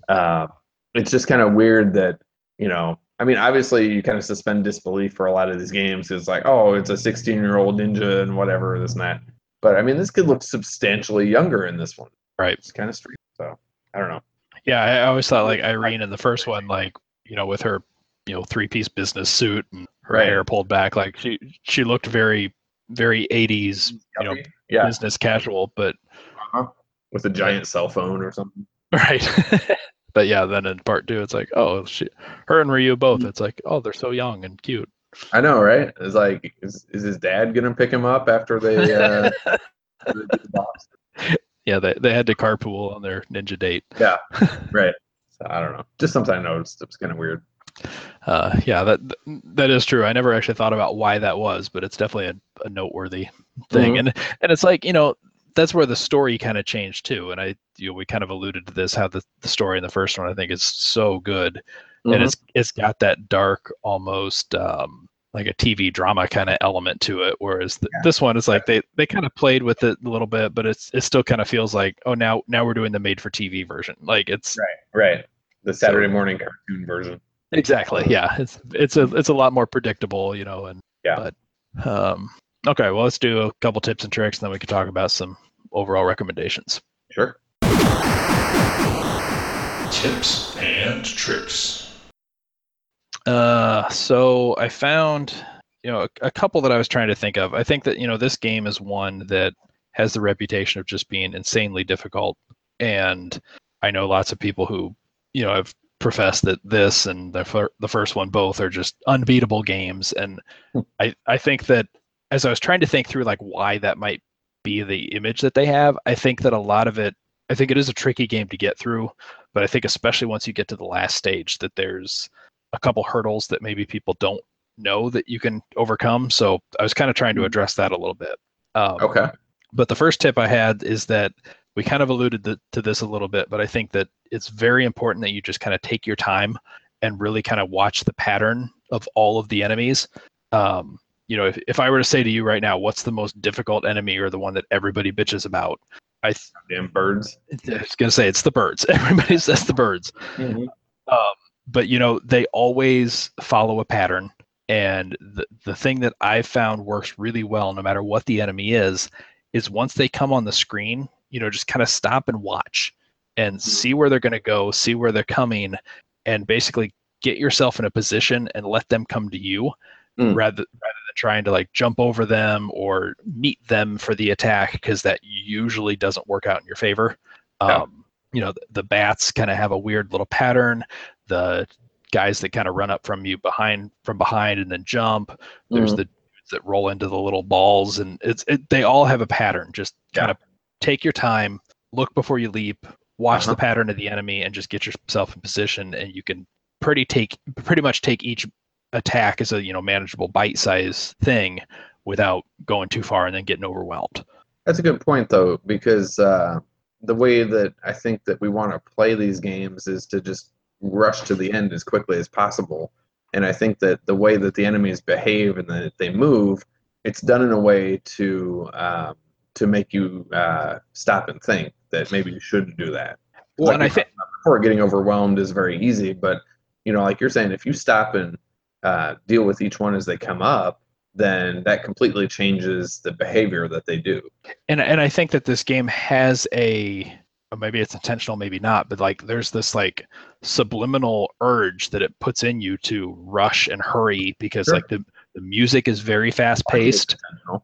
Uh, it's just kind of weird that you know. I mean, obviously, you kind of suspend disbelief for a lot of these games. It's like, oh, it's a 16 year old ninja and whatever, this and that. But I mean, this kid looks substantially younger in this one. Right. It's kind of strange. So I don't know. Yeah, I always thought like Irene in the first one, like you know, with her you know three piece business suit and her Right. hair pulled back, like she she looked very very 80s mm, you know yeah, business casual, but uh-huh. with a giant cell phone or something. right. but yeah, then in part two, it's like oh, she, her and Ryu both. Mm. It's like oh, they're so young and cute. I know, right? It's like, is, is his dad gonna pick him up after they? Uh, they do the box? yeah, they they had to carpool on their ninja date. Yeah, right. So I don't know. Just something I noticed. It was kind of weird. uh, yeah, that that is true. I never actually thought about why that was, but it's definitely a, a noteworthy thing. Mhm. And and it's like you know that's where the story kind of changed too. And I you know we kind of alluded to this how the, the story in the first one I think is so good, Mhm. and it's it's got that dark almost um, like a TV drama kind of element to it. Whereas th- Yeah. this one is like they they kind of played with it a little bit, but it's it still kind of feels like oh now now we're doing the made for TV version. Like it's right. Right the Saturday morning cartoon version. Exactly. Yeah. It's it's a it's a lot more predictable, you know, and Yeah. but um okay, well let's do a couple tips and tricks and then we can talk about some overall recommendations. Sure. Tips and tricks. Uh so I found you know a, a couple that I was trying to think of. I think that, you know, this game is one that has the reputation of just being insanely difficult and I know lots of people who, you know, have professed that this and the fir- the first one both are just unbeatable games and Hmm. I I think that as I was trying to think through like why that might be the image that they have, I think that a lot of it I think it is a tricky game to get through, but I think especially once you get to the last stage that there's a couple hurdles that maybe people don't know that you can overcome. So I was kind of trying to Mhm. address that a little bit. Um, Okay. but the first tip I had is that we kind of alluded to, to this a little bit, but I think that it's very important that you just kind of take your time and really kind of watch the pattern of all of the enemies. Um, you know, if, if I were to say to you right now, what's the most difficult enemy or the one that everybody bitches about? I, th- Damn birds. I was going to say it's the birds. Everybody says the birds um, but you know they always follow a pattern and the, the thing that i've found works really well no matter what the enemy is is once they come on the screen you know just kind of stop and watch and see where they're going to go see where they're coming and basically get yourself in a position and let them come to you Mm. rather rather than trying to like jump over them or meet them for the attack because that usually doesn't work out in your favor Yeah. um, you know the, the bats kind of have a weird little pattern the guys that kind of run up from you behind from behind and then jump there's Mhm. the that roll into the little balls and it's it, they all have a pattern just kind Yeah. of take your time look before you leap watch Uh-huh. the pattern of the enemy and just get yourself in position and you can pretty take pretty much take each attack as a you know manageable bite size thing without going too far and then getting overwhelmed That's a good point, though, because uh, the way that I think that we want to play these games is to just rush to the end as quickly as possible. And I think that the way that the enemies behave and that they move, it's done in a way to um, to make you uh, stop and think that maybe you shouldn't do that. well Like and i think before, getting overwhelmed is very easy, but you know, like you're saying, if you stop and uh, deal with each one as they come up, then that completely changes the behavior that they do. and and I think that this game has a maybe it's intentional, maybe not, but like there's this like subliminal urge that it puts in you to rush and hurry because Sure. like the the music is very fast paced.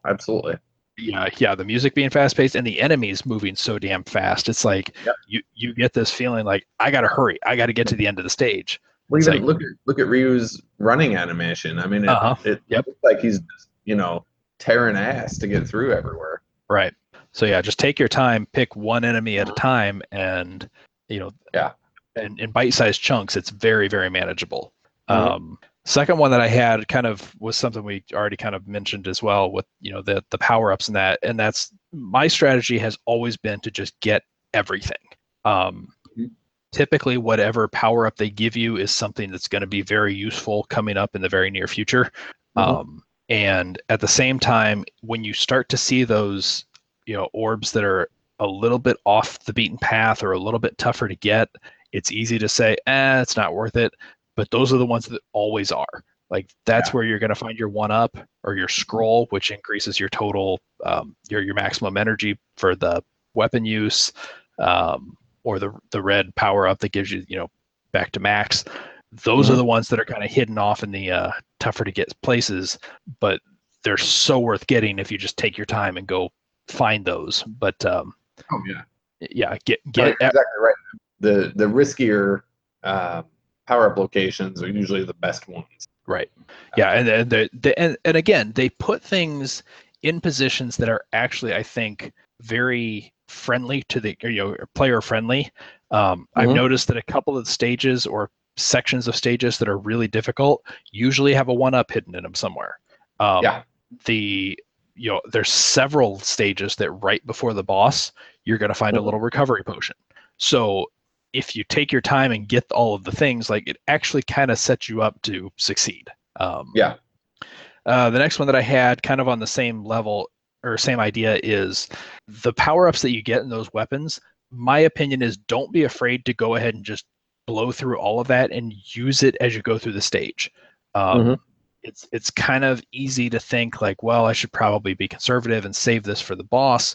Absolutely. Yeah, yeah, the music being fast paced and the enemies moving so damn fast. It's like Yep. you you get this feeling like I gotta hurry, I gotta get to the end of the stage. Well, even like- look at look at Ryu's running animation. I mean, it, Uh-huh. it Yep. looks like he's you know tearing ass to get through everywhere. Right. So yeah, just take your time, pick one enemy at a time, and you know, Yeah. and in bite-sized chunks, it's very very manageable. Mhm. Um, second one that I had kind of was something we already kind of mentioned as well with you know the the power-ups and that, and that's my strategy has always been to just get everything. Um, Mhm. Typically, whatever power up they give you is something that's going to be very useful coming up in the very near future. Mhm. Um, and at the same time, when you start to see those, you know, orbs that are a little bit off the beaten path or a little bit tougher to get, it's easy to say, eh, it's not worth it. But those are the ones that always are. Like that's Yeah. where you're going to find your one up or your scroll, which increases your total, um, your your maximum energy for the weapon use, um, or the the red power up that gives you, you know, back to max. Those are Mhm. the ones that are kind of hidden off in the uh, tougher to get places, but they're so worth getting if you just take your time and go find those. But um, Oh yeah, yeah, get get right, exactly right. The the riskier um, power up locations are usually the best ones. Right. Yeah, and and the, the and, and again, they put things in positions that are actually, I think, very friendly to the you know player friendly. Um, I've Mhm. noticed that a couple of the stages or sections of stages that are really difficult usually have a one up hidden in them somewhere. Um, Yeah. The you know there's several stages that right before the boss you're going to find a Mhm. little recovery potion. So if you take your time and get all of the things, like it actually kind of sets you up to succeed. Um, Yeah. Uh, the next one that I had, kind of on the same level or same idea, is the power ups that you get in those weapons. My opinion is don't be afraid to go ahead and just blow through all of that and use it as you go through the stage. Um, Mhm. It's it's kind of easy to think like, well, I should probably be conservative and save this for the boss.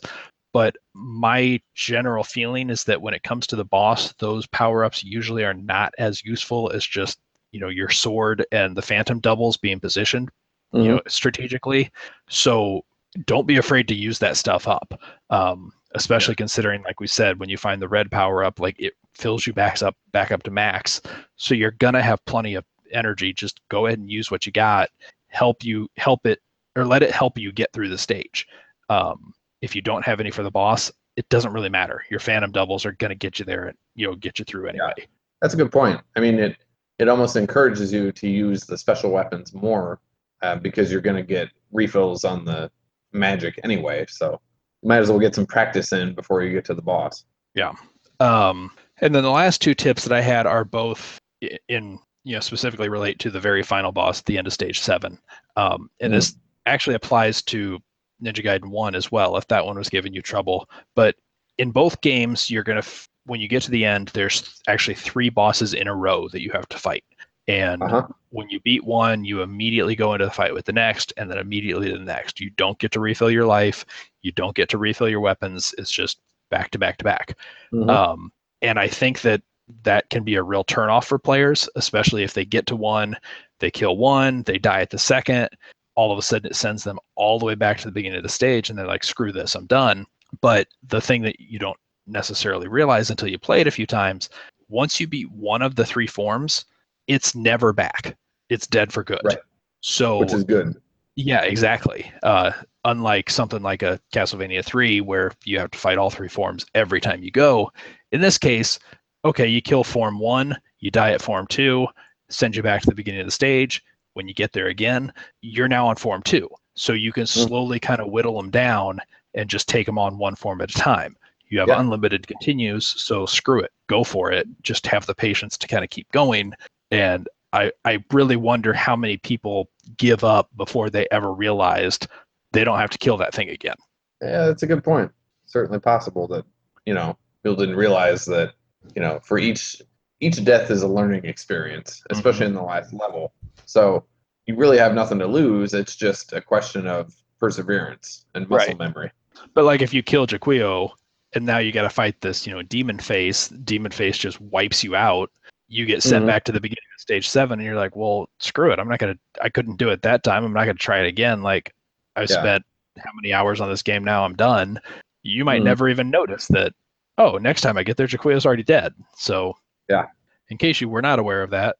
But my general feeling is that when it comes to the boss, those power ups usually are not as useful as just you know your sword and the phantom doubles being positioned you know strategically. So don't be afraid to use that stuff up um, especially considering like we said when you find the red power up like it fills you back up back up to max. So you're gonna have plenty of energy just go ahead and use what you got help you help it or let it help you get through the stage um, if you don't have any for the boss it doesn't really matter your phantom doubles are gonna get you there and you know get you through anyway That's a good point. I mean, it it almost encourages you to use the special weapons more uh, because you're going to get refills on the magic anyway. So you might as well get some practice in before you get to the boss. Yeah. Um, and then the last two tips that I had are both in, you know, specifically relate to the very final boss at the end of stage seven. Um, and this actually applies to Ninja Gaiden 1 as well, if that one was giving you trouble. But in both games, you're to, f- when you get to the end, there's actually three bosses in a row that you have to fight. And Uh-huh. when you beat one, you immediately go into the fight with the next, and then immediately the next. You don't get to refill your life. You don't get to refill your weapons. It's just back to back to back. Mhm. Um, and I think that that can be a real turnoff for players, especially if they get to one, they kill one, they die at the second. All of a sudden, it sends them all the way back to the beginning of the stage, and they're like, "Screw this, I'm done." But the thing that you don't necessarily realize until you play it a few times, once you beat one of the three forms, it's never back. It's dead for good. Right. So Which is good. yeah, exactly. Uh, unlike something like a Castlevania 3, where you have to fight all three forms every time you go. In this case, okay, you kill form one, you die at form two, send you back to the beginning of the stage. When you get there again, you're now on form two. So you can hmm. slowly kind of whittle them down and just take them on one form at a time. You have Yeah. unlimited continues, so screw it, go for it. Just have the patience to kind of keep going. And I, I really wonder how many people give up before they ever realized they don't have to kill that thing again. Yeah, that's a good point. Certainly possible that you know people didn't realize that you know for each each death is a learning experience, especially in the last level. So you really have nothing to lose. It's just a question of perseverance and muscle Right. memory. But like if you kill Jaquio and now you got to fight this, you know, demon face, demon face just wipes you out. You get sent Mhm. back to the beginning of stage seven, and you're like, well, screw it. I'm not gonna. I couldn't do it that time. I'm not gonna try it again. Like I Yeah. spent how many hours on this game now? I'm done. You might Mhm. never even notice that. Oh, next time I get there, Jaquio's already dead. So Yeah. In case you were not aware of that,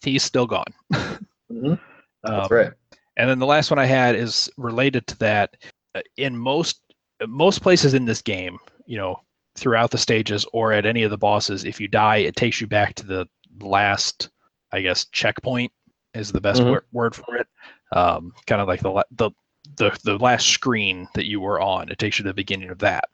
he's still gone. Mhm. That's Um, right. and then the last one I had is related to that. Uh, In most most places in this game, you know, throughout the stages or at any of the bosses, if you die, it takes you back to the last, I guess, checkpoint is the best Mhm. wor- word for it. Um, kind of like the, the the the last screen that you were on. It takes you to the beginning of that.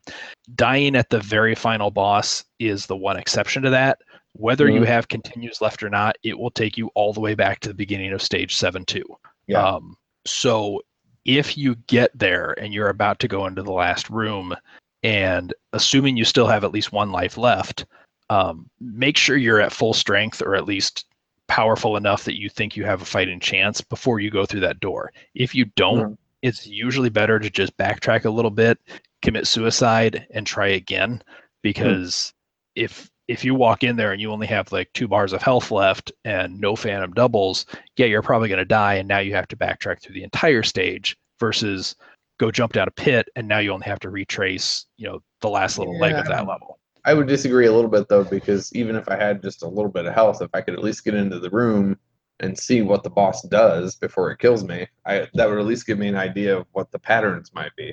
Dying at the very final boss is the one exception to that. Whether you Mhm. have continues left or not, it will take you all the way back to the beginning of stage seven two. Yeah. Um, so if you get there and you're about to go into the last room, and assuming you still have at least one life left, um, make sure you're at full strength or at least powerful enough that you think you have a fighting chance before you go through that door. If you don't, Mhm. It's usually better to just backtrack a little bit, commit suicide, and try again. Because if if you walk in there and you only have like two bars of health left and no phantom doubles, yeah, you're probably going to die, and now you have to backtrack through the entire stage versus go jump down a pit and now you only have to retrace, you know, the last little leg of that level. I would disagree a little bit though, because even if I had just a little bit of health, if I could at least get into the room and see what the boss does before it kills me, I that would at least give me an idea of what the patterns might be.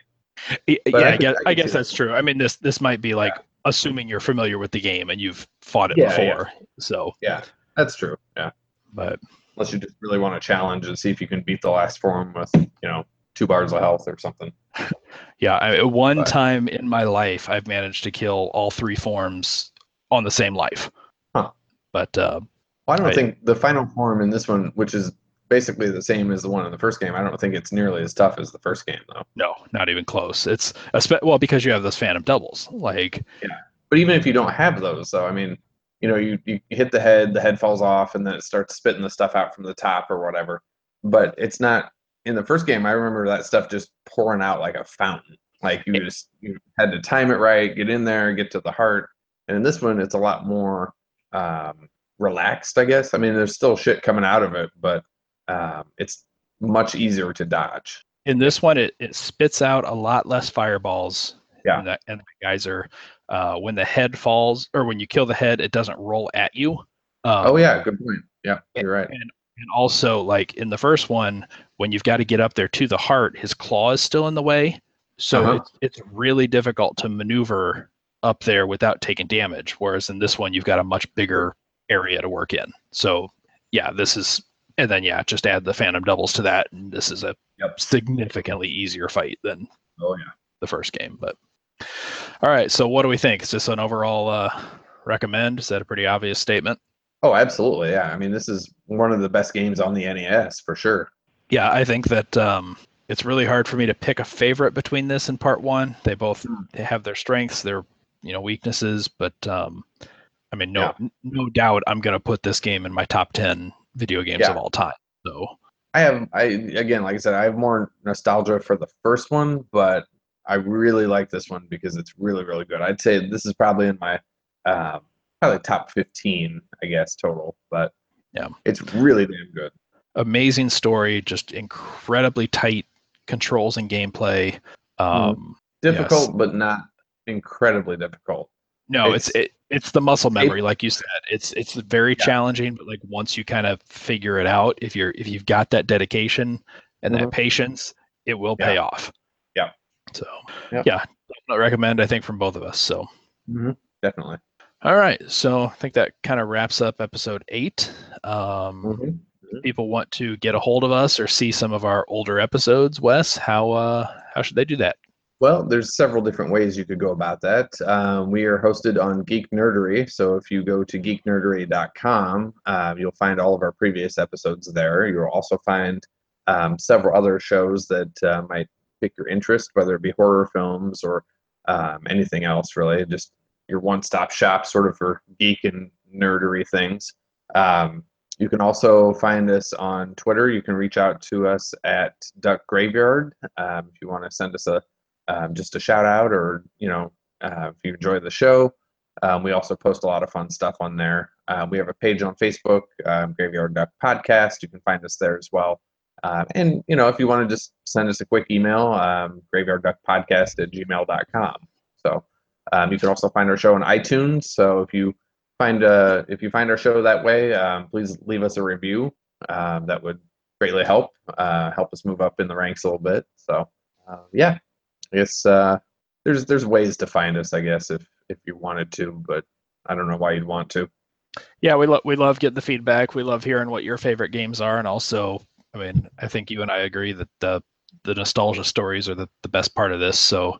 Yeah, I I, guess, I I guess that's true. I mean, this this might be like assuming you're familiar with the game and you've fought it Yeah, yeah. before. So Yeah, That's true. Yeah. But Unless you just really want to challenge and see if you can beat the last form with, you know, two bars of health or something. yeah, I, one But- time in my life, I've managed to kill all three forms on the same life. Huh. But uh, Well, I don't think the final form in this one, which is basically the same as the one in the first game, I don't think it's nearly as tough as the first game, though. no, not even close. It's spe- well because you have those phantom doubles. Like yeah. But even if you don't have those, though, I mean, you know, you, you hit the head, the head falls off, and then it starts spitting the stuff out from the top or whatever. But it's not in the first game. I remember that stuff just pouring out like a fountain. Like you just you had to time it right, get in there, get to the heart. And in this one, it's a lot more um, relaxed, I guess. I mean, there's still shit coming out of it, but um, it's much easier to dodge. in this one, it, it spits out a lot less fireballs. Yeah. And the, and the geyser, uh, when the head falls or when you kill the head, it doesn't roll at you. Um, Oh yeah, good point. Yeah, you're right. And also, like in the first one, when you've got to get up there to the heart, his claw is still in the way. So Uh-huh. it's, it's really difficult to maneuver up there without taking damage. Whereas in this one, you've got a much bigger area to work in. So yeah, this is, and then yeah, just add the phantom doubles to that, and this is a Yep. significantly easier fight than Oh yeah. the first game. But all right, so what do we think? Is this an overall uh, recommend? Is that a pretty obvious statement? Oh, absolutely. Yeah. I mean, this is one of the best games on the NES for sure. Yeah, I think that um, it's really hard for me to pick a favorite between this and part one. They both Hmm. they have their strengths, their you know weaknesses, but um, I mean, no no doubt, I'm gonna put this game in my top ten video games Yeah. of all time. So I have, I again, like I said, I have more nostalgia for the first one, but I really like this one because it's really, really good. I'd say this is probably in my um, probably top fifteen, I guess, total. But Yeah. it's really damn good. amazing story, just incredibly tight controls and gameplay. Hmm. Um, Difficult, but not incredibly difficult. No, it's It's- it, it's the muscle it- memory, like you said. It's it's very Yeah. challenging, but like once you kind of figure it out, if you're if you've got that dedication and that Mhm. patience, it will pay off. Yeah. So Yep. yeah, definitely recommend. I think from both of us. So Definitely. all right, so I think that kind of wraps up episode eight. Um, Mhm. People want to get a hold of us or see some of our older episodes. Wes, how uh how should they do that? Well, there's several different ways you could go about that. Um, we are hosted on Geek Nerdery, so if you go to geeknerdery.com, uh, you'll find all of our previous episodes there. You'll also find um, several other shows that uh, might pique your interest, whether it be horror films or um, anything else, really. Just your one-stop shop, sort of for geek and nerdery things. Um, you can also find us on Twitter. You can reach out to us at Duck Graveyard um, if you want to send us a um, just a shout out or you know uh, if you enjoy the show. Um, we also post a lot of fun stuff on there. Uh, we have a page on facebook um, graveyard duck podcast. You can find us there as well. Um, and you know if you want to just send us a quick email um, graveyard duck podcast at gmail.com so um, you can also find our show on itunes. So if you find uh, if you find our show that way um, please leave us a review. Um, that would greatly help uh, help us move up in the ranks a little bit. So uh, yeah I guess uh, there's there's ways to find us. I guess if if you wanted to, but I don't know why you'd want to. Yeah, we love we love getting the feedback. We love hearing what your favorite games are, and also, I mean, I think you and I agree that the the nostalgia stories are the, the best part of this. So,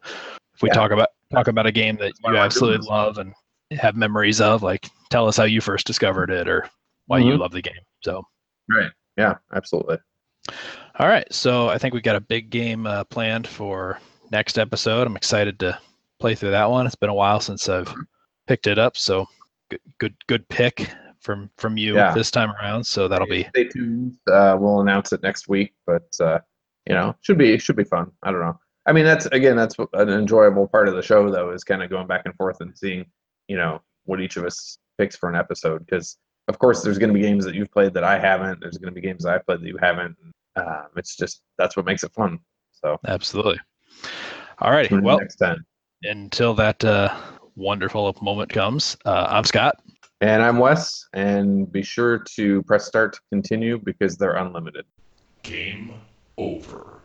if we Yeah. talk about talk about a game that you absolutely love and have memories of, like tell us how you first discovered it or why you Mhm. love the game. So, right, Yeah, absolutely. all right. So I think we've got a big game uh, planned for next episode. I'm excited to play through that one. It's been a while since I've picked it up, so good good good pick from from you Yeah. this time around. So that'll be Stay tuned. Uh, we'll announce it next week, but uh, you know, should be should be fun. I don't know. I mean, that's again, that's an enjoyable part of the show, though, is kind of going back and forth and seeing, you know, what each of us picks for an episode. Because of course, there's going to be games that you've played that I haven't. There's going to be games that I've played that you haven't. Um, it's just that's what makes it fun. So Absolutely. All righty. Well, next time. until that uh, wonderful moment comes, uh, I'm Scott. And I'm Wes, and be sure to press start to continue because they're unlimited. Game over.